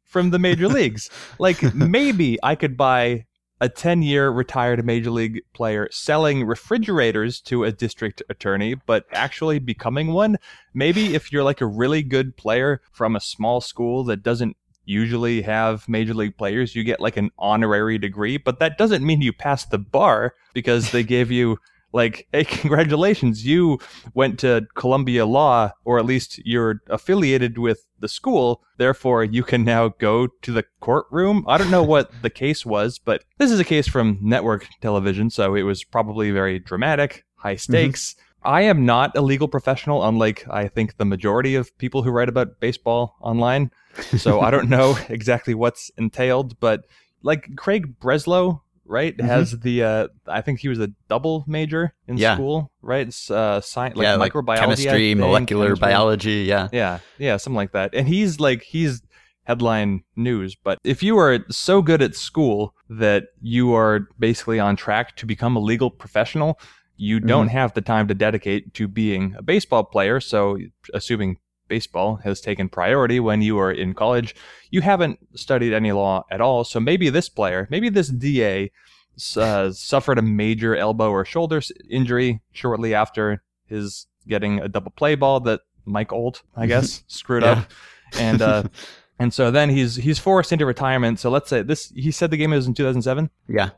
from the major leagues? Like maybe I could buy a 10 year retired major league player selling refrigerators to a district attorney, but actually becoming one. Maybe if you're like a really good player from a small school that doesn't usually have major league players, you get like an honorary degree, but that doesn't mean you pass the bar because they gave you like, hey, congratulations, you went to Columbia Law, or at least you're affiliated with the school, therefore you can now go to the courtroom. I don't know what the case was, but this is a case from network television, so it was probably very dramatic, high mm-hmm. stakes. I am not a legal professional, unlike I think the majority of people who write about baseball online. So I don't know exactly what's entailed, but like Craig Breslow, right, has the uh, I think he was a double major in Yeah. school, right? It's uh, science, like yeah, microbiology, I chemistry, molecular chemistry. biology. Yeah. Yeah, yeah, something like that. And he's like he's headline news. But if you are so good at school that you are basically on track to become a legal professional, you don't have the time to dedicate to being a baseball player. So, assuming baseball has taken priority when you are in college, you haven't studied any law at all. So, maybe this player, maybe this DA, uh, suffered a major elbow or shoulder injury shortly after his getting a double play ball that Mike Old, I guess, screwed Yeah. up, and uh, and so then he's he's forced into retirement. So let's say this. He said the game was in 2007. Yeah.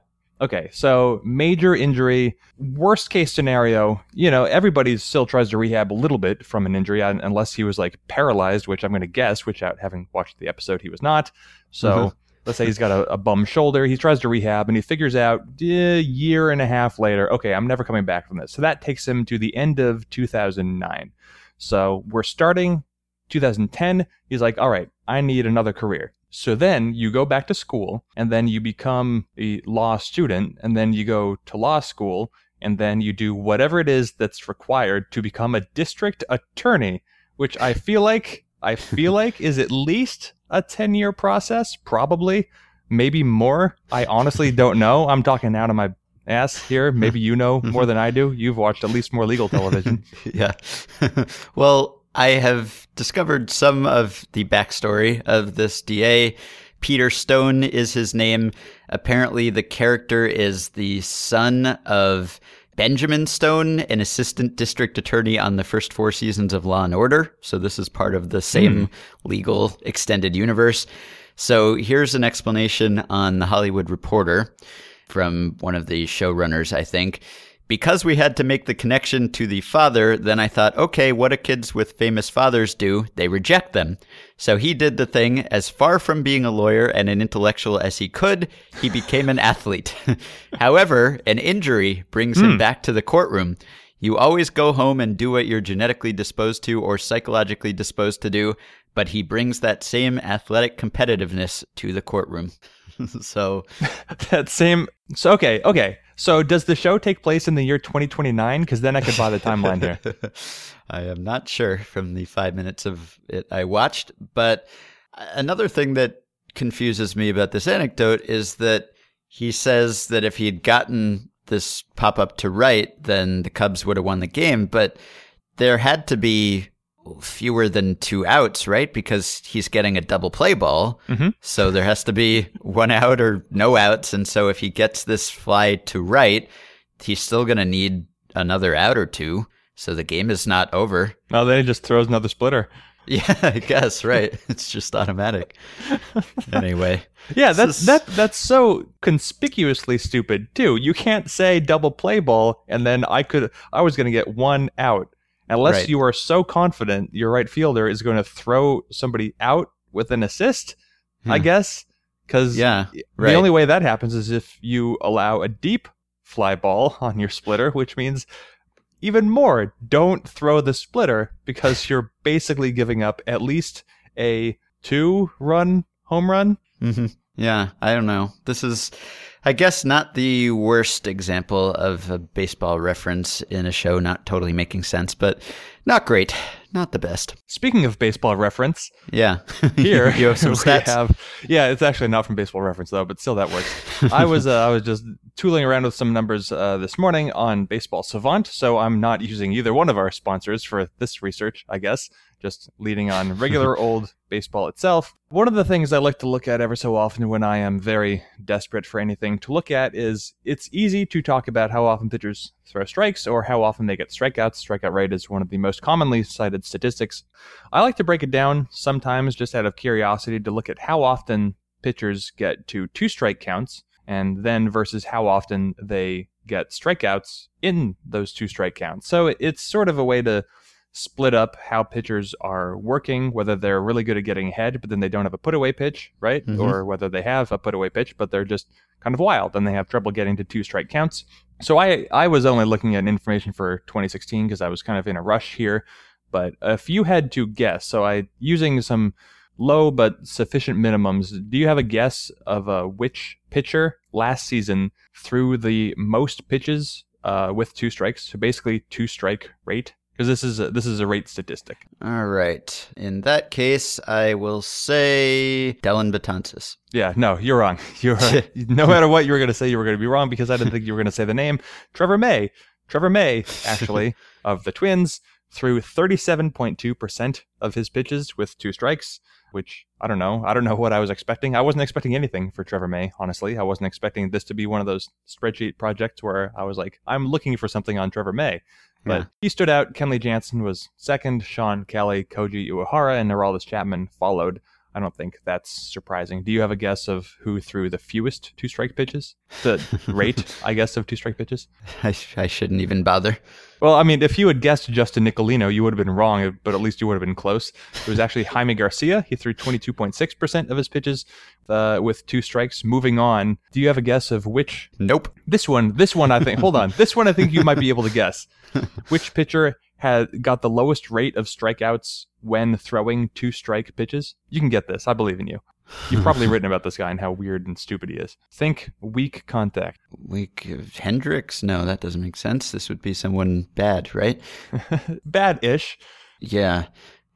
Okay, so major injury, worst case scenario, you know, everybody still tries to rehab a little bit from an injury unless he was like paralyzed, which I'm going to guess, which out having watched the episode, he was not. So Mhm. let's say he's got a, a bum shoulder, he tries to rehab and he figures out a year and a half later, okay, I'm never coming back from this. So that takes him to the end of 2009. So we're starting 2010. He's like, all right, I need another career. So then you go back to school and then you become a law student and then you go to law school and then you do whatever it is that's required to become a district attorney, which I feel like I feel like is at least a 10 year process, probably, maybe more. I honestly don't know. I'm talking out of my ass here. Maybe you know more than I do. You've watched at least more legal television. yeah. well, I have discovered some of the backstory of this DA. Peter Stone is his name. Apparently, the character is the son of Benjamin Stone, an assistant district attorney on the first four seasons of Law and Order. So, this is part of the same hmm. legal extended universe. So, here's an explanation on The Hollywood Reporter from one of the showrunners, I think. Because we had to make the connection to the father, then I thought, okay, what do kids with famous fathers do? They reject them. So he did the thing as far from being a lawyer and an intellectual as he could, he became an athlete. However, an injury brings him hmm. back to the courtroom. You always go home and do what you're genetically disposed to or psychologically disposed to do, but he brings that same athletic competitiveness to the courtroom. so that same. So, okay, okay. So does the show take place in the year 2029? Because then I could buy the timeline here. I am not sure from the five minutes of it I watched. But another thing that confuses me about this anecdote is that he says that if he had gotten this pop up to right, then the Cubs would have won the game. But there had to be fewer than two outs, right? Because he's getting a double play ball. Mhm. So there has to be one out or no outs. And so if he gets this fly to right, he's still going to need another out or two. So the game is not over. No, then he just throws another splitter. Yeah, I guess, right. it's just automatic. Anyway. Yeah, that's is- that that's so conspicuously stupid too. You can't say double play ball and then I could I was going to get one out unless Right. you are so confident your right fielder is going to throw somebody out with an assist. I Hmm. guess because Yeah, the only way that happens is if you allow a deep fly ball on your splitter, which means even more don't throw the splitter because you're basically giving up at least a two run home run. hmm Yeah, I don't know. This is, I guess, not the worst example of a baseball reference in a show not totally making sense, but not great. Not the best. Speaking of baseball reference, Yeah. here you have some stats. have- yeah, it's actually not from baseball reference though, but still that works. I was uh, I was just tooling around with some numbers uh, this morning on Baseball Savant, so I'm not using either one of our sponsors for this research. I guess just leading on regular old baseball itself. One of the things I like to look at ever so often when I am very desperate for anything to look at is it's easy to talk about how often pitchers throw strikes or how often they get strikeouts. Strikeout rate is one of the most commonly cited statistics. I like to break it down sometimes just out of curiosity to look at how often pitchers get to two strike counts and then versus how often they get strikeouts in those two strike counts. So it's sort of a way to split up how pitchers are working, whether they're really good at getting ahead, but then they don't have a put away pitch, right? Mhm. Or whether they have a put away pitch, but they're just kind of wild and they have trouble getting to two strike counts. So I, I was only looking at information for 2016 because I was kind of in a rush here. But if you had to guess, so I using some low but sufficient minimums, do you have a guess of uh, which pitcher last season threw the most pitches uh, with two strikes? So basically, two strike rate. Because this is a, this is a rate statistic. All right. In that case, I will say Dellin Betances. Yeah, no, you're wrong. You're no matter what you were going to say, you were going to be wrong because I didn't think you were going to say the name Trevor May. Trevor May, actually, of the Twins, threw 37.2% of his pitches with two strikes, which I don't know. I don't know what I was expecting. I wasn't expecting anything for Trevor May, honestly. I wasn't expecting this to be one of those spreadsheet projects where I was like, I'm looking for something on Trevor May. But Yeah. he stood out. Kenley Jansen was second. Shawn Kelley, Koji Uehara, and Aroldis Chapman followed. I don't think that's surprising. Do you have a guess of who threw the fewest two strike pitches? The rate, I guess, of two strike pitches? I, sh- I shouldn't even bother. Well, I mean, if you had guessed Justin Nicolino, you would have been wrong, but at least you would have been close. It was actually Jaime Garcia. He threw 22.6% of his pitches uh, with two strikes. Moving on, do you have a guess of which? Nope. This one, this one, I think. hold on, this one, I think you might be able to guess. Which pitcher had got the lowest rate of strikeouts when throwing two strike pitches? You can get this. I believe in you. You've probably written about this guy and how weird and stupid he is. Think weak contact. Weak Hendricks? No, that doesn't make sense. This would be someone bad, right? Bad-ish. Yeah.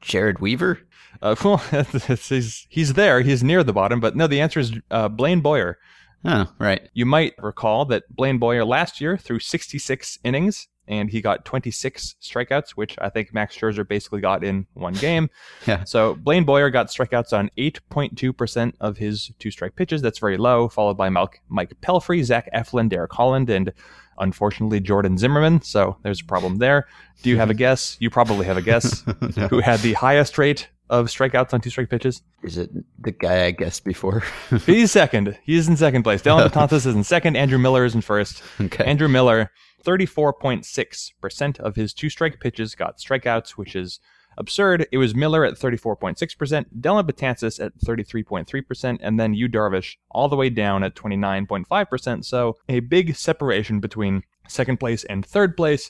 Jered Weaver? Uh, well, he's, he's there. He's near the bottom, but no, the answer is uh, Blaine Boyer. Oh, right. You might recall that Blaine Boyer last year threw 66 innings and he got 26 strikeouts, which I think Max Scherzer basically got in one game. Yeah. So Blaine Boyer got strikeouts on 8.2% of his two strike pitches. That's very low, followed by Mike, Mike Pelfrey, Zach Eflin, Derek Holland, and unfortunately Jordan Zimmermann. So there's a problem there. Do you have a guess? You probably have a guess. No. Who had the highest rate of strikeouts on two strike pitches? Is it the guy I guessed before? He's second. He's in second place. Dellin Betances is in second. Andrew Miller is in first. okay. Andrew Miller, 34.6% of his two strike pitches got strikeouts, which is absurd. It was Miller at 34.6%, Dellin Betances at 33.3%, and then Yu Darvish all the way down at 29.5%. So a big separation between second place and third place.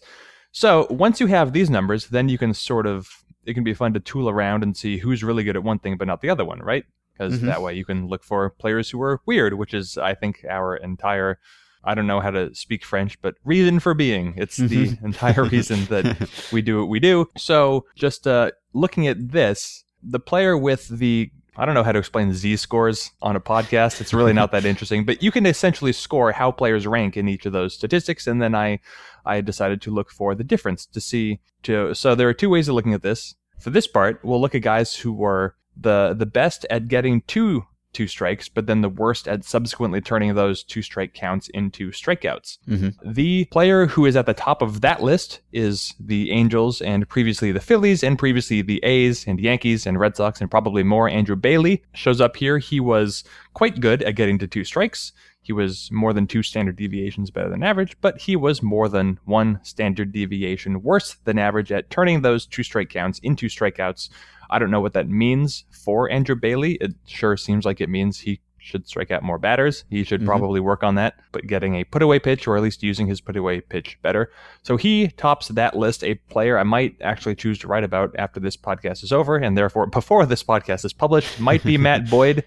So once you have these numbers, then you can sort of, it can be fun to tool around and see who's really good at one thing but not the other one, right? Because Mhm. that way you can look for players who are weird, which is, I think, our entire I don't know how to speak French, but reason for being. It's the entire reason that we do what we do. So, just uh, looking at this, the player with the I don't know how to explain Z scores on a podcast. It's really not that interesting, but you can essentially score how players rank in each of those statistics. And then I, I decided to look for the difference to see. To so there are two ways of looking at this. For this part, we'll look at guys who were the the best at getting two two strikes, but then the worst at subsequently turning those two strike counts into strikeouts. Mhm. The player who is at the top of that list is the Angels and previously the Phillies and previously the A's and Yankees and Red Sox and probably more. Andrew Bailey shows up here. He was quite good at getting to two strikes. He was more than two standard deviations better than average, but he was more than one standard deviation worse than average at turning those two strike counts into strikeouts. I don't know what that means for Andrew Bailey. It sure seems like it means he should strike out more batters. He should Mhm. probably work on that, but getting a put away pitch or at least using his put away pitch better. So he tops that list, a player I might actually choose to write about after this podcast is over, and therefore before this podcast is published, might be Matt Boyd.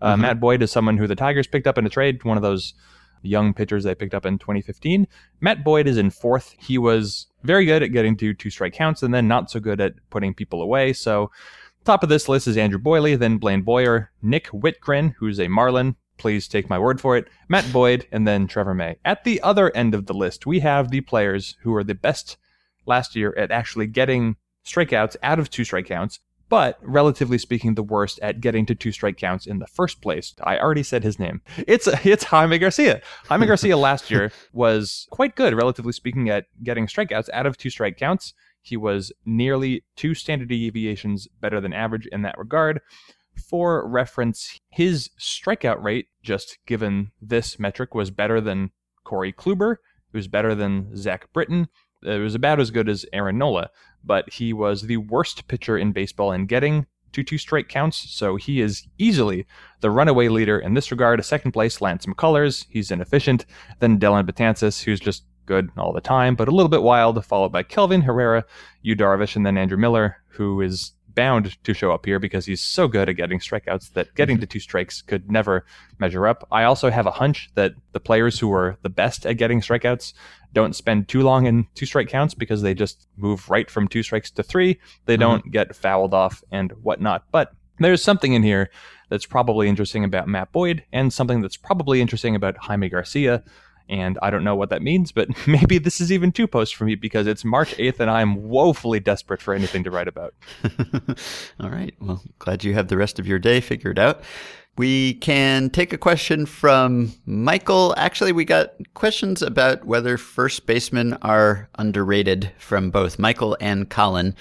Uh, Mhm. Matt Boyd is someone who the Tigers picked up in a trade, one of those young pitchers they picked up in 2015. Matt Boyd is in fourth. He was very good at getting to two strike counts and then not so good at putting people away. So, top of this list is Andrew Bailey, then Blaine Boyer, Nick Wittgren, who's a Marlin. Please take my word for it. Matt Boyd, and then Trevor May. At the other end of the list, we have the players who are the best last year at actually getting strikeouts out of two strike counts, but relatively speaking, the worst at getting to two strike counts in the first place. I already said his name. It's it's Jaime Garcia. Jaime Garcia last year was quite good, relatively speaking, at getting strikeouts out of two strike counts. He was nearly two standard deviations better than average in that regard. For reference, his strikeout rate, just given this metric, was better than Corey Kluber. It was better than Zach Britton. Uh, it was about as good as Aaron Nola, but he was the worst pitcher in baseball in getting to two straight counts, so he is easily the runaway leader in this regard. A Second place, Lance McCullers. He's inefficient. Then Dellin Betances, who's just good all the time, but a little bit wild, followed by Kelvin Herrera, Yu Darvish, and then Andrew Miller, who is bound to show up here because he's so good at getting strikeouts that getting mm-hmm. to two strikes could never measure up. I also have a hunch that the players who are the best at getting strikeouts don't spend too long in two strike counts because they just move right from two strikes to three. They mm-hmm. don't get fouled off and whatnot. But there's something in here that's probably interesting about Matt Boyd and something that's probably interesting about Jaime Garcia. And I don't know what that means, but maybe this is even two posts for me because it's March 8th and I'm woefully desperate for anything to write about. All right. Well, glad you have the rest of your day figured out. We can take a question from Michael. Actually, we got questions about whether first basemen are underrated from both Michael and Colin.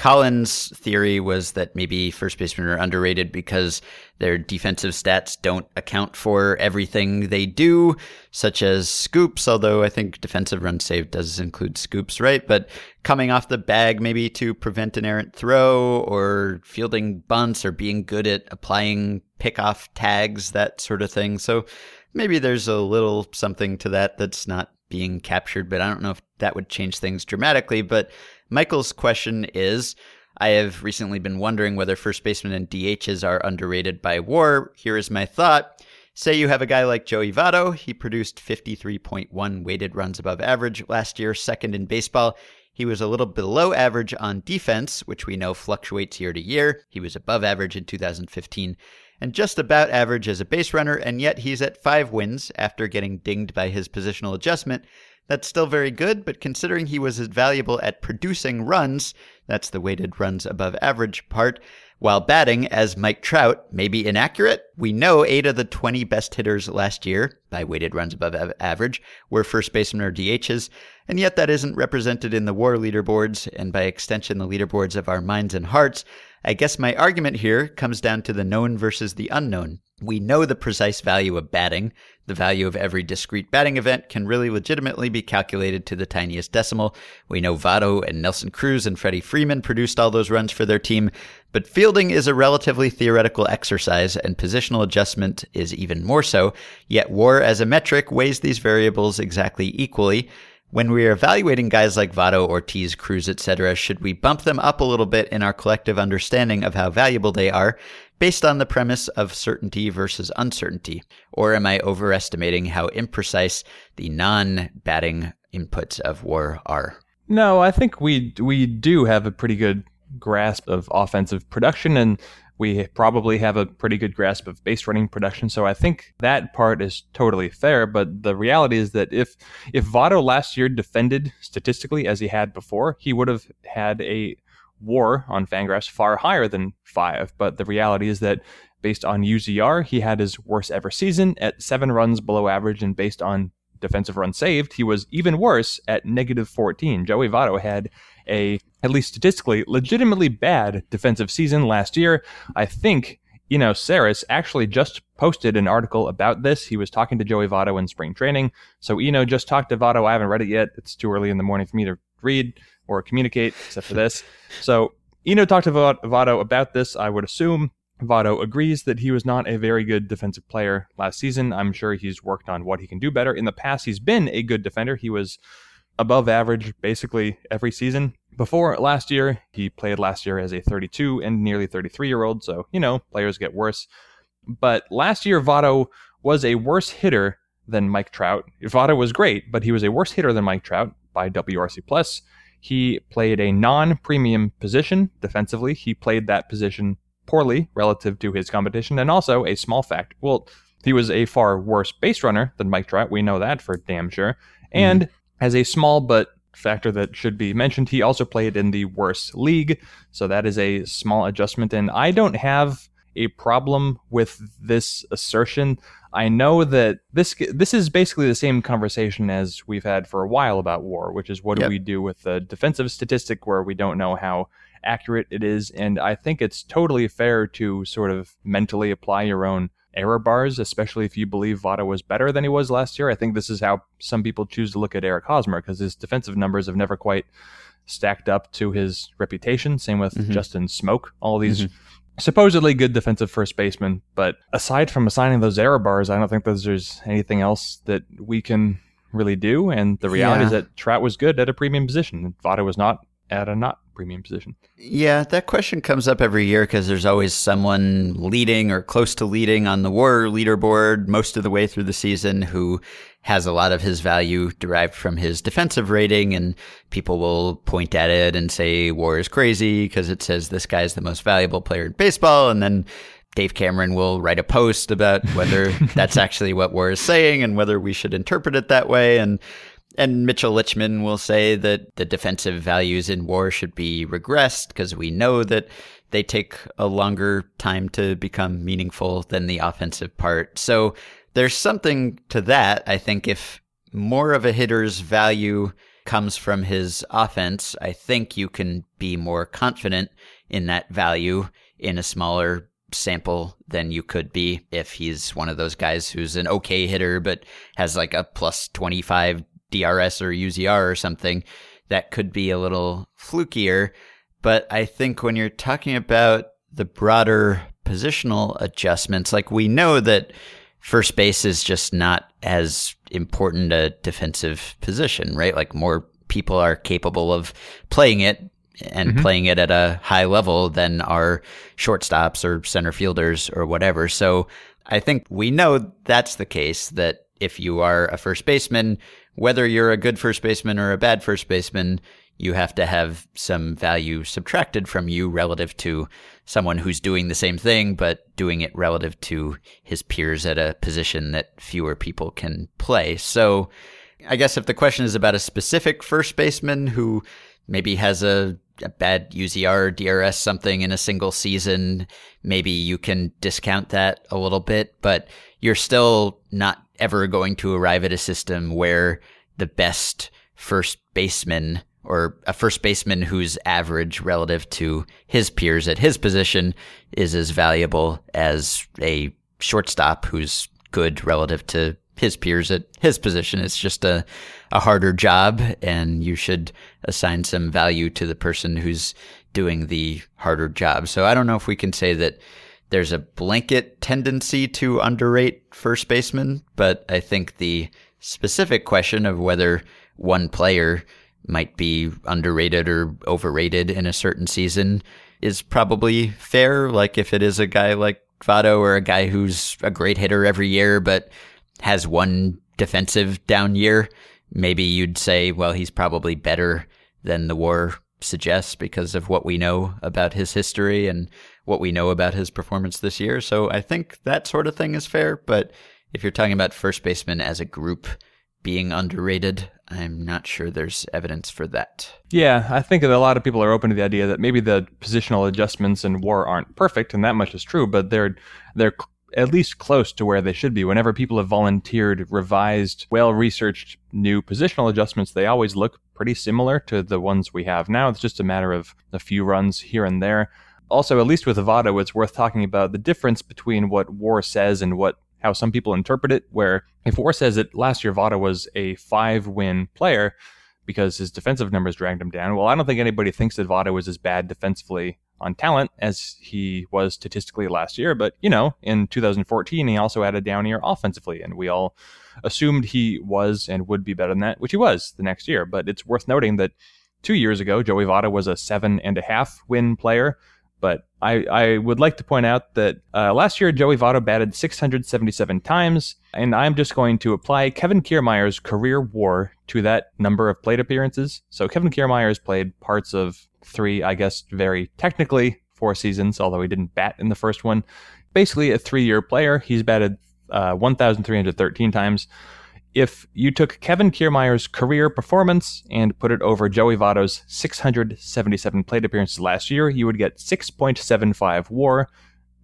Colin's theory was that maybe first basemen are underrated because their defensive stats don't account for everything they do, such as scoops, although I think defensive run save does include scoops, right? But coming off the bag maybe to prevent an errant throw or fielding bunts or being good at applying pickoff tags, that sort of thing. So maybe there's a little something to that that's not being captured, but I don't know if that would change things dramatically. But Michael's question is I have recently been wondering whether first basemen and DHs are underrated by war. Here is my thought. Say you have a guy like Joey Votto. He produced 53.1 weighted runs above average last year, second in baseball. He was a little below average on defense, which we know fluctuates year to year. He was above average in 2015 and just about average as a base runner, and yet he's at five wins after getting dinged by his positional adjustment. That's still very good, but considering he was as valuable at producing runs, that's the weighted runs above average part, while batting as Mike Trout may be inaccurate. We know eight of the 20 best hitters last year, by weighted runs above average, were first basemen or DHs, and yet that isn't represented in the war leaderboards, and by extension, the leaderboards of our minds and hearts. I guess my argument here comes down to the known versus the unknown. We know the precise value of batting. The value of every discrete batting event can really legitimately be calculated to the tiniest decimal. We know Votto and Nelson Cruz and Freddie Freeman produced all those runs for their team, but fielding is a relatively theoretical exercise and positional adjustment is even more so. Yet WAR as a metric weighs these variables exactly equally. When we are evaluating guys like Votto, Ortiz, Cruz, etc., should we bump them up a little bit in our collective understanding of how valuable they are based on the premise of certainty versus uncertainty? Or am I overestimating how imprecise the non batting inputs of war are? No, I think we we do have a pretty good grasp of offensive production and we probably have a pretty good grasp of base running production. So I think that part is totally fair. But the reality is that if if Votto last year defended statistically as he had before, he would have had a war on Fangraphs far higher than five. But the reality is that based on UZR, he had his worst ever season at seven runs below average, and based on defensive runs saved, he was even worse at negative 14. Joey Votto had a, at least statistically, legitimately bad defensive season last year. I think Eno Sarris actually just posted an article about this. He was talking to Joey Votto in spring training. So Eno just talked to Votto. I haven't read it yet. It's too early in the morning for me to read or communicate, except for this. So Eno talked to Votto about this. I would assume Votto agrees that he was not a very good defensive player last season. I'm sure he's worked on what he can do better. In the past, he's been a good defender. He was above average basically every season. Before last year, he played last year as a 32 and nearly 33 year old, so, you know, players get worse. But last year, Votto was a worse hitter than Mike Trout. Votto was great, but he was a worse hitter than Mike Trout by WRC Plus. He played a non-premium position defensively. He played that position poorly relative to his competition, and also a small fact. Well, he was a far worse base runner than Mike Trout. We know that for damn sure. And mm-hmm. as a small but factor that should be mentioned. He also played in the worst league, so that is a small adjustment. And I don't have a problem with this assertion. I know that this this is basically the same conversation as we've had for a while about war, which is what yep. do we do with the defensive statistic where we don't know how accurate it is, and I think it's totally fair to sort of mentally apply your own error bars, especially if you believe Votto was better than he was last year. I think this is how some people choose to look at Eric Hosmer because his defensive numbers have never quite stacked up to his reputation. Same with mm-hmm. Justin Smoak, All these mm-hmm. supposedly good defensive first basemen. But aside from assigning those error bars, I don't think there's anything else that we can really do. And the reality yeah. is that Trout was good at a premium position. Votto was not at a not premium position? Yeah, that question comes up every year because there's always someone leading or close to leading on the war leaderboard most of the way through the season who has a lot of his value derived from his defensive rating. And people will point at it and say war is crazy because it says this guy's the most valuable player in baseball. And then Dave Cameron will write a post about whether that's actually what War is saying and whether we should interpret it that way. And and Mitchel Lichtman will say that the defensive values in war should be regressed because we know that they take a longer time to become meaningful than the offensive part. So there's something to that. I think if more of a hitter's value comes from his offense, I think you can be more confident in that value in a smaller sample than you could be if he's one of those guys who's an okay hitter but has like a plus 25 DRS or UZR or something. That could be a little flukier. But I think when you're talking about the broader positional adjustments, like we know that first base is just not as important a defensive position, right? Like more people are capable of playing it and mm-hmm. playing it at a high level than are shortstops or center fielders or whatever. So I think we know that's the case that if you are a first baseman, whether you're a good first baseman or a bad first baseman, you have to have some value subtracted from you relative to someone who's doing the same thing, but doing it relative to his peers at a position that fewer people can play. So I guess if the question is about a specific first baseman who maybe has a, a bad UZR, DRS, something in a single season, maybe you can discount that a little bit, but you're still not ever going to arrive at a system where the best first baseman or a first baseman who's average relative to his peers at his position is as valuable as a shortstop who's good relative to his peers at his position. It's just a, a harder job, and you should assign some value to the person who's doing the harder job. So I don't know if we can say that there's a blanket tendency to underrate first baseman, but I think the specific question of whether one player might be underrated or overrated in a certain season is probably fair. Like if it is a guy like Votto or a guy who's a great hitter every year, but has one defensive down year, maybe you'd say, well, he's probably better than the war suggests because of what we know about his history and what we know about his performance this year. So I think that sort of thing is fair. But if you're talking about first baseman as a group being underrated, I'm not sure there's evidence for that. Yeah, I think that a lot of people are open to the idea that maybe the positional adjustments in war aren't perfect, and that much is true, but they're they're at least close to where they should be. Whenever people have volunteered revised, well researched new positional adjustments, they always look pretty similar to the ones we have now. It's just a matter of a few runs here and there. Also, at least with Votto, it's worth talking about the difference between what War says and what how some people interpret it, where if War says that last year Votto was a five win player because his defensive numbers dragged him down, well, I don't think anybody thinks that Votto was as bad defensively on talent as he was statistically last year. But, you know, in 2014, he also had a down year offensively, and we all assumed he was and would be better than that, which he was the next year. But it's worth noting that two years ago, Joey Votto was a seven and a half win player but I, I would like to point out that uh, last year Joey Votto batted 677 times, and I'm just going to apply Kevin Kiermaier's career WAR to that number of plate appearances. So Kevin Kiermaier has played parts of three, I guess, very technically four seasons, although he didn't bat in the first one. Basically, a three-year player. He's batted uh, 1,313 times if you took Kevin Kiermaier's career performance and put it over Joey Votto's 677 plate appearances last year, you would get 6.75 WAR.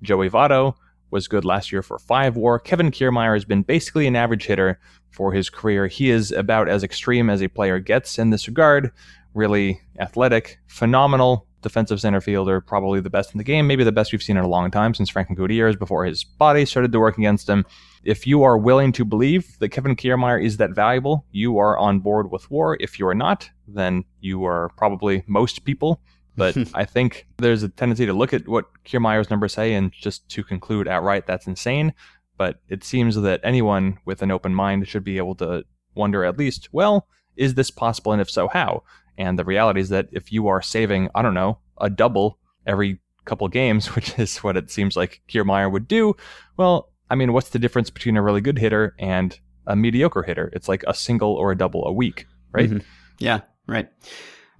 Joey Votto was good last year for 5 WAR. Kevin Kiermaier has been basically an average hitter for his career. He is about as extreme as a player gets in this regard. Really athletic, phenomenal defensive center fielder, probably the best in the game, maybe the best we've seen in a long time since Franklin Gutierrez before his body started to work against him. If you are willing to believe that Kevin Kiermaier is that valuable, you are on board with war. If you are not, then you are probably most people. But I think there's a tendency to look at what Kiermaier's numbers say and just to conclude outright that's insane. But it seems that anyone with an open mind should be able to wonder at least, well, is this possible? And if so, how? And the reality is that if you are saving, I don't know, a double every couple games, which is what it seems like Kiermaier would do, well, I mean, what's the difference between a really good hitter and a mediocre hitter? It's like a single or a double a week, right? Mm-hmm. Yeah, right.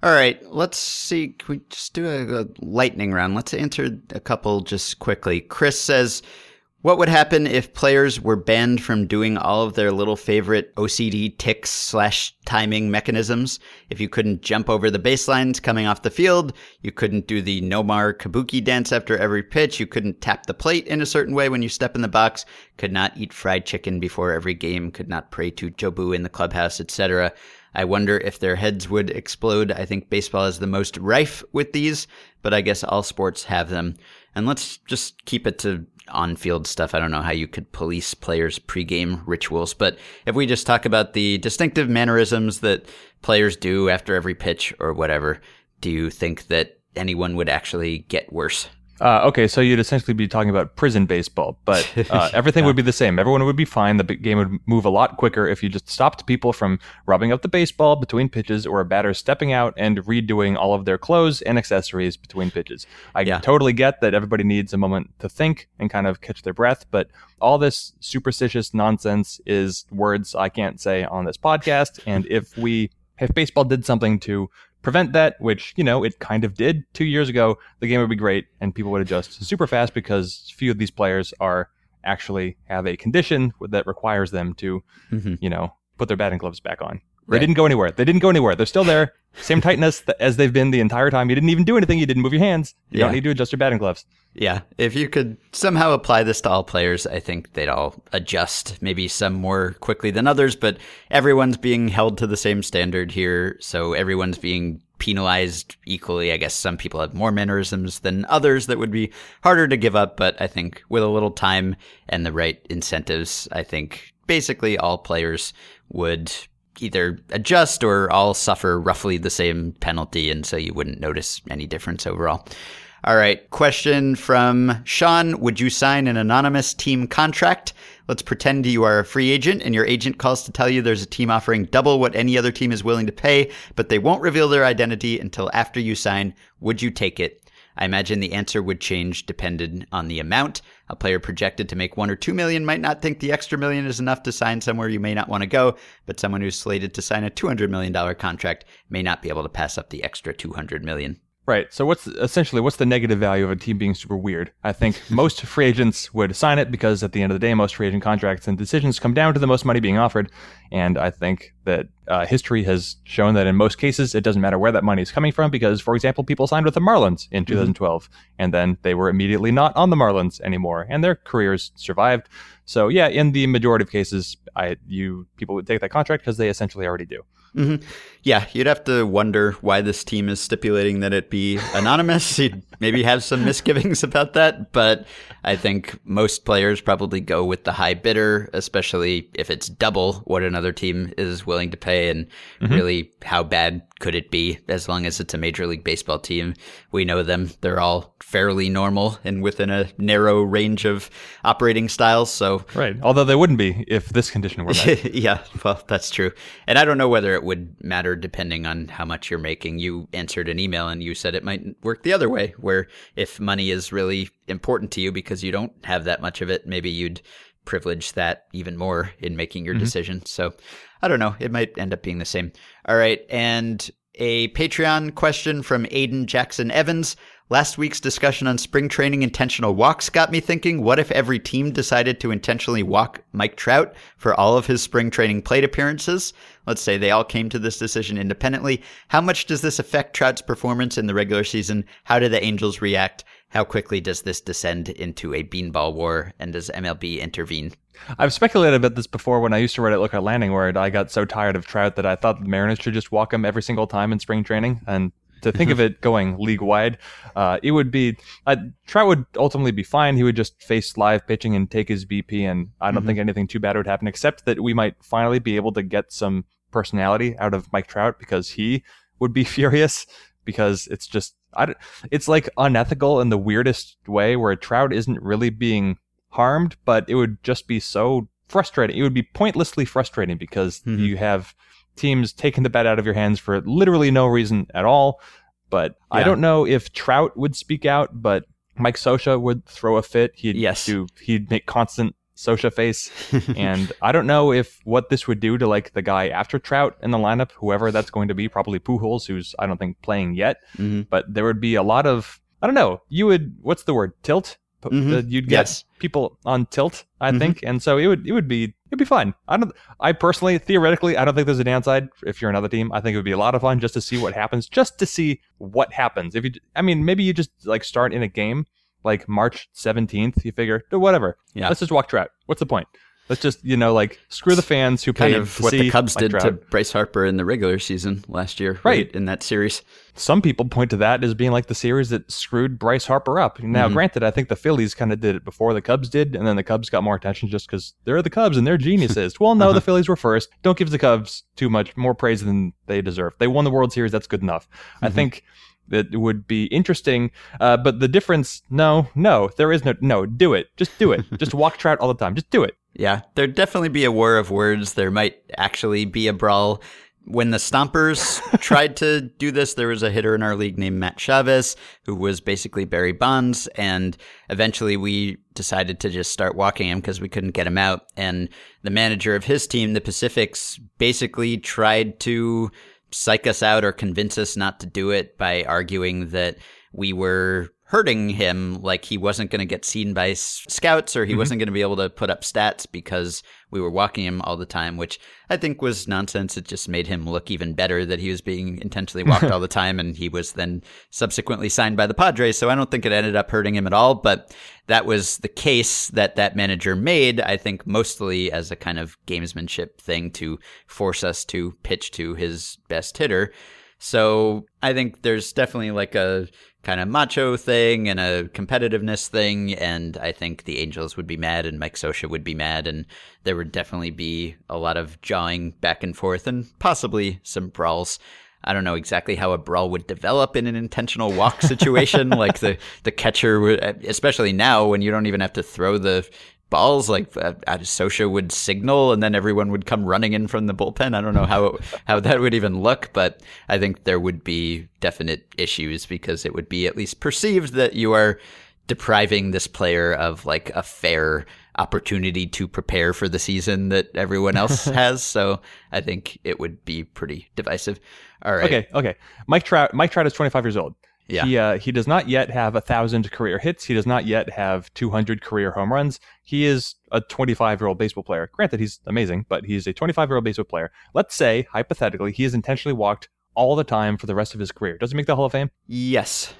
All right, let's see. Can we just do a, a lightning round? Let's answer a couple just quickly. Chris says, What would happen if players were banned from doing all of their little favorite OCD ticks slash timing mechanisms? If you couldn't jump over the baselines coming off the field, you couldn't do the Nomar Kabuki dance after every pitch, you couldn't tap the plate in a certain way when you step in the box, could not eat fried chicken before every game, could not pray to Jobu in the clubhouse, etc. I wonder if their heads would explode. I think baseball is the most rife with these, but I guess all sports have them. And let's just keep it to on field stuff. I don't know how you could police players' pregame rituals, but if we just talk about the distinctive mannerisms that players do after every pitch or whatever, do you think that anyone would actually get worse? Uh, okay, so you'd essentially be talking about prison baseball, but uh, everything would be the same. Everyone would be fine. The game would move a lot quicker if you just stopped people from rubbing up the baseball between pitches or a batter stepping out and redoing all of their clothes and accessories between pitches. I Yeah. totally get that everybody needs a moment to think and kind of catch their breath, but all this superstitious nonsense is words I can't say on this podcast. And if we, if baseball did something to prevent that, which, you know, it kind of did two years ago, the game would be great and people would adjust super fast because few of these players are actually have a condition that requires them to, Mhm. you know, put their batting gloves back on. They Right. didn't go anywhere. They didn't go anywhere. They're still there. Same tightness th- as they've been the entire time. You didn't even do anything. You didn't move your hands. You Yeah. don't need to adjust your batting gloves. Yeah, if you could somehow apply this to all players, I think they'd all adjust. Maybe some more quickly than others, but everyone's being held to the same standard here, so everyone's being penalized equally. I guess some people have more mannerisms than others that would be harder to give up, but I think with a little time and the right incentives, I think basically all players would either adjust or all suffer roughly the same penalty, and so you wouldn't notice any difference overall. All right, question from Sean Would you sign an anonymous team contract? Let's pretend you are a free agent and your agent calls to tell you there's a team offering double what any other team is willing to pay, but they won't reveal their identity until after you sign. Would you take it? I imagine the answer would change depending on the amount. A player projected to make one or two million might not think the extra million is enough to sign somewhere you may not want to go, but someone who's slated to sign a $200 million contract may not be able to pass up the extra 200 million. Right. So what's essentially what's the negative value of a team being super weird? I think most free agents would sign it because at the end of the day, most free agent contracts and decisions come down to the most money being offered. And I think that uh, history has shown that in most cases, it doesn't matter where that money is coming from because, for example, people signed with the Marlins in 2012 and then they were immediately not on the Marlins anymore and their careers survived. So yeah, in the majority of cases, I you people would take that contract because they essentially already do. Hmm Yeah, you'd have to wonder why this team is stipulating that it be anonymous. you'd maybe have some misgivings about that, but I think most players probably go with the high bidder, especially if it's double what another team is willing to pay. And really, how bad could it be as long as it's a Major League Baseball team? We know them. They're all fairly normal and within a narrow range of operating styles. So Right. Although they wouldn't be if this condition were met. yeah, well, that's true. And I don't know whether it would matter depending on how much you're making. You answered an email and you said it might work the other way, where if money is really important to you because you don't have that much of it, maybe you'd privilege that even more in making your mm-hmm. decision. So I don't know. It might end up being the same. All right. And a Patreon question from Aiden Jackson Evans. Last week's discussion on spring training intentional walks got me thinking what if every team decided to intentionally walk Mike Trout for all of his spring training plate appearances? Let's say they all came to this decision independently. How much does this affect Trout's performance in the regular season? How do the Angels react? How quickly does this descend into a beanball war? And does MLB intervene? I've speculated about this before when I used to write at Lookout Landing, where I got so tired of Trout that I thought the Mariners should just walk him every single time in spring training. And to think of it going league wide, uh, it would be uh, Trout would ultimately be fine. He would just face live pitching and take his BP, and I don't think anything too bad would happen, except that we might finally be able to get some personality out of Mike Trout because he would be furious because it's just I it's like unethical in the weirdest way where Trout isn't really being harmed, but it would just be so frustrating. It would be pointlessly frustrating because Mhm. you have teams taking the bat out of your hands for literally no reason at all. But I don't know if Trout would speak out, but Mike Scioscia would throw a fit. He'd Yes. do he'd make constant Scioscia face. and I don't know if what this would do to like the guy after Trout in the lineup, whoever that's going to be, probably Pujols, who's I don't think playing yet. Mhm. But there would be a lot of I don't know. You would what's the word tilt? Mhm. uh, You'd get Yes. people on tilt, I Mhm. think, and so it would it would be it'd be fun. I don't. I personally, theoretically, I don't think there's a downside if you're another team. I think it would be a lot of fun just to see what happens, just to see what happens. If you, I mean, maybe you just like start in a game like March 17th. You figure, "Oh, whatever. Yeah. Let's just walk Trout. What's the point? Let's just you know like screw the fans who Kind of what see the Cubs did Trout. to Bryce Harper in the regular season last year, Right. In that series. Some people point to that as being like the series that screwed Bryce Harper up. Now, Mhm. granted, I think the Phillies kind of did it before the Cubs did, and then the Cubs got more attention just because they're the Cubs and they're geniuses. well, no, the Phillies were first. Don't give the Cubs too much more praise than they deserve. They won the World Series. That's good enough. I Mhm. think that it would be interesting, uh, but the difference, no, no, there is no, no, do it. Just do it. just walk Trout all the time. Just do it. Yeah, there'd definitely be a war of words. There might actually be a brawl. When the Stompers tried to do this, there was a hitter in our league named Matt Chavez, who was basically Barry Bonds. And eventually we decided to just start walking him because we couldn't get him out. And the manager of his team, the Pacifics, basically tried to psych us out or convince us not to do it by arguing that we were hurting him like he wasn't going to get seen by s- scouts or he mm-hmm. wasn't going to be able to put up stats because we were walking him all the time which i think was nonsense. It just made him look even better that he was being intentionally walked all the time and he was then subsequently signed by the padres so i don't think it ended up hurting him at all but that was the case that that manager made i think mostly as a kind of gamesmanship thing to force us to pitch to his best hitter so I think there's definitely like a kind of macho thing and a competitiveness thing, and I think the Angels would be mad and Mike Scioscia would be mad, and there would definitely be a lot of jawing back and forth and possibly some brawls. I don't know exactly how a brawl would develop in an intentional walk situation, like the the catcher would, especially now when you don't even have to throw the balls like uh, uh, Scioscia would signal and then everyone would come running in from the bullpen. I don't know how it, how that would even look, but I think there would be definite issues because it would be at least perceived that you are depriving this player of like a fair opportunity to prepare for the season that everyone else has. So I think it would be pretty divisive. All right. Okay, okay. Mike Trout. Mike Trout is 25 years old. Yeah. He uh, he does not yet have a thousand career hits. He does not yet have 200 career home runs. He is a 25 year old baseball player. Granted, he's amazing, but he's a 25 year old baseball player. Let's say hypothetically he is intentionally walked all the time for the rest of his career. Does he make the Hall of Fame? Yes.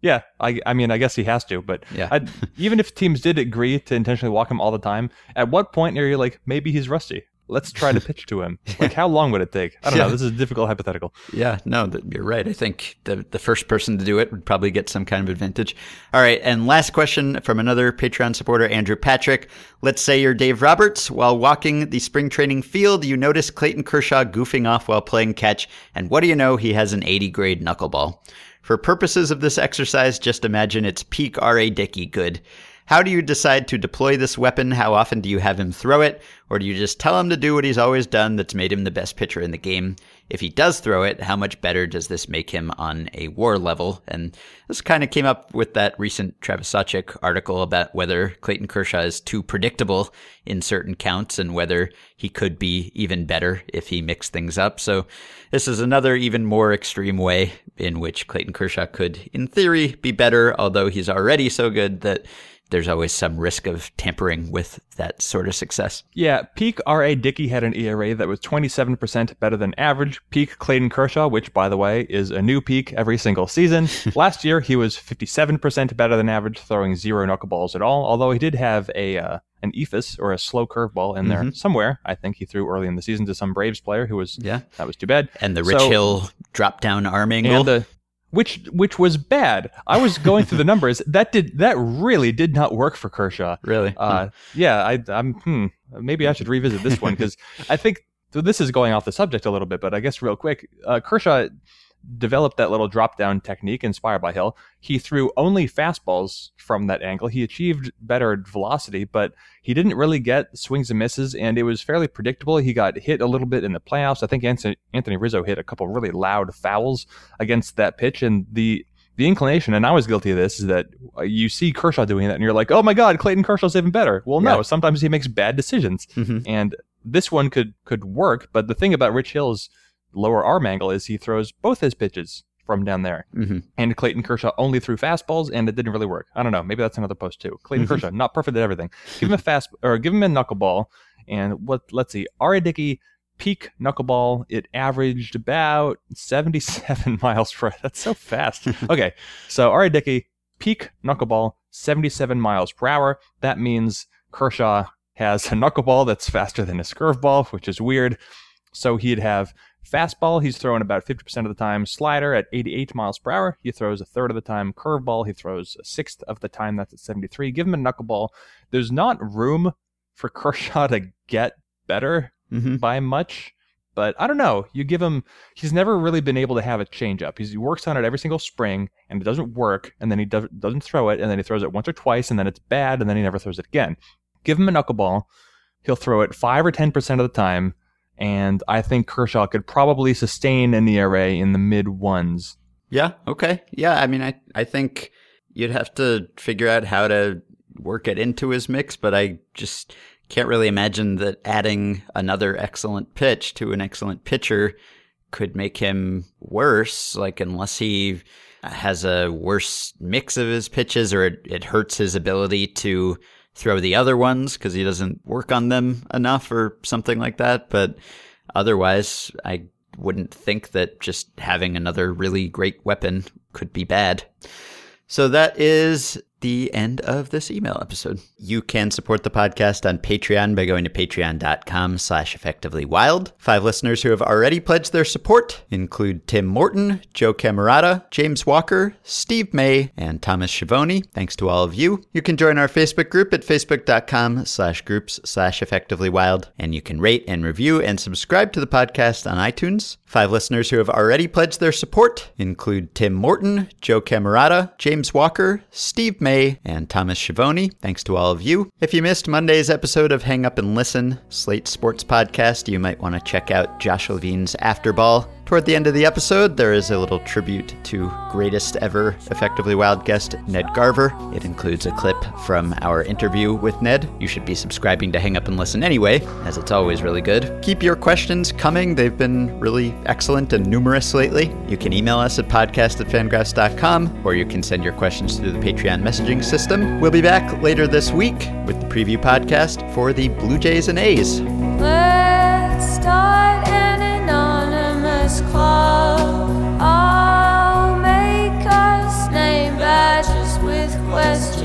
Yeah, I, I mean, I guess he has to, but Yeah. Even if teams did agree to intentionally walk him all the time, at what point are you like, maybe he's rusty? Let's try to pitch to him. Like, how long would it take? I don't Yeah. know. This is a difficult hypothetical. Yeah, no, you're right. I think the the first person to do it would probably get some kind of advantage. All right, and last question from another Patreon supporter, Andrew Patrick. Let's say you're Dave Roberts. While walking the spring training field, you notice Clayton Kershaw goofing off while playing catch, and what do you know? He has an 80 grade knuckleball. For purposes of this exercise, just imagine it's peak R.A. Dickey good. How do you decide to deploy this weapon? How often do you have him throw it? Or do you just tell him to do what he's always done that's made him the best pitcher in the game? If he does throw it, how much better does this make him on a war level? And this kind of came up with that recent Travis Sawchik article about whether Clayton Kershaw is too predictable in certain counts and whether he could be even better if he mixed things up. So this is another even more extreme way in which Clayton Kershaw could, in theory, be better, although he's already so good that there's always some risk of tampering with that sort of success. Yeah, peak R.A. Dickey had an ERA that was 27% better than average. Peak Clayton Kershaw, which, by the way, is a new peak every single season. Last year, he was 57% better than average, throwing zero knuckleballs at all, although he did have a uh, an eephus or a slow curveball in there somewhere. I think he threw early in the season to some Braves player who was, Yeah. that was too bad. And the Rich So- Hill drop down arm angle. and the which which was bad. I was going through the numbers. That did that really did not work for Kershaw. really? Uh, yeah, I, I'm. Hmm, maybe I should revisit this one because I think so. This is going off the subject a little bit, but I guess real quick, uh, Kershaw developed that little drop down technique inspired by Hill. He threw only fastballs from that angle. He achieved better velocity, but he didn't really get swings and misses, and it was fairly predictable. He got hit a little bit in the playoffs. I think Anthony, Anthony Rizzo hit a couple really loud fouls against that pitch, and the the inclination, and I was guilty of this, is that uh, you see Kershaw doing that, and you're like, "Oh my God, Clayton Kershaw's even better." Well, no, Yeah. sometimes he makes bad decisions, Mhm. and this one could could work. But the thing about Rich Hill's lower arm angle is he throws both his pitches from down there, Mhm. and Clayton Kershaw only threw fastballs, and it didn't really work. I don't know, maybe that's another post too. Clayton Kershaw not perfect at everything. Give him a fast or give him a knuckleball, and what? Let's see, R.A. Dickey peak knuckleball, it averaged about 77 miles per That's so fast. okay, so R.A. Dickey, peak knuckleball, 77 miles per hour. That means Kershaw has a knuckleball that's faster than his curveball, which is weird. So he'd have fastball, he's throwing about 50% of the time, slider at 88 miles per hour, he throws a third of the time, curveball, he throws a sixth of the time, that's at 73. Give him a knuckleball. There's not room for Kershaw to get better Mhm. by much. But I don't know. You give him, he's never really been able to have a changeup. He's, he works on it every single spring and it doesn't work. And then he does, doesn't throw it. And then he throws it once or twice and then it's bad. And then he never throws it again. Give him a knuckleball. He'll throw it five or 10% of the time. And I think Kershaw could probably sustain an ERA in the mid ones. Yeah. Okay. Yeah. I mean, I I think you'd have to figure out how to work it into his mix, but I just can't really imagine that adding another excellent pitch to an excellent pitcher could make him worse. Like unless he has a worse mix of his pitches, or it, it hurts his ability to throw the other ones because he doesn't work on them enough, or something like that. But otherwise, I wouldn't think that just having another really great weapon could be bad. So that is the end of this email episode. You can support the podcast on Patreon by going to patreon.com slash effectively wild. Five listeners who have already pledged their support include Tim Morton, Joe Camerata, James Walker, Steve May, and Thomas Schiavone. Thanks to all of you. You can join our Facebook group at facebook.com slash groups slash effectively wild, and you can rate and review and subscribe to the podcast on iTunes. Five listeners who have already pledged their support include Tim Morton, Joe Camerata, James Walker, Steve May, and Thomas Schiavone. Thanks to all of you. If you missed Monday's episode of Hang Up and Listen, Slate Sports Podcast, you might want to check out Josh Levin's Afterball. Toward the end of the episode, there is a little tribute to greatest ever Effectively Wild guest Ned Garver. It includes a clip from our interview with Ned. You should be subscribing to Hang Up and Listen anyway, as it's always really good. Keep your questions coming. They've been really excellent and numerous lately. You can email us at podcast at fangraphs.com, or you can send your questions through the Patreon messaging system. We'll be back later this week with the preview podcast for the Blue Jays and A's. Let's start Breakfast I'll make us name badges with questions.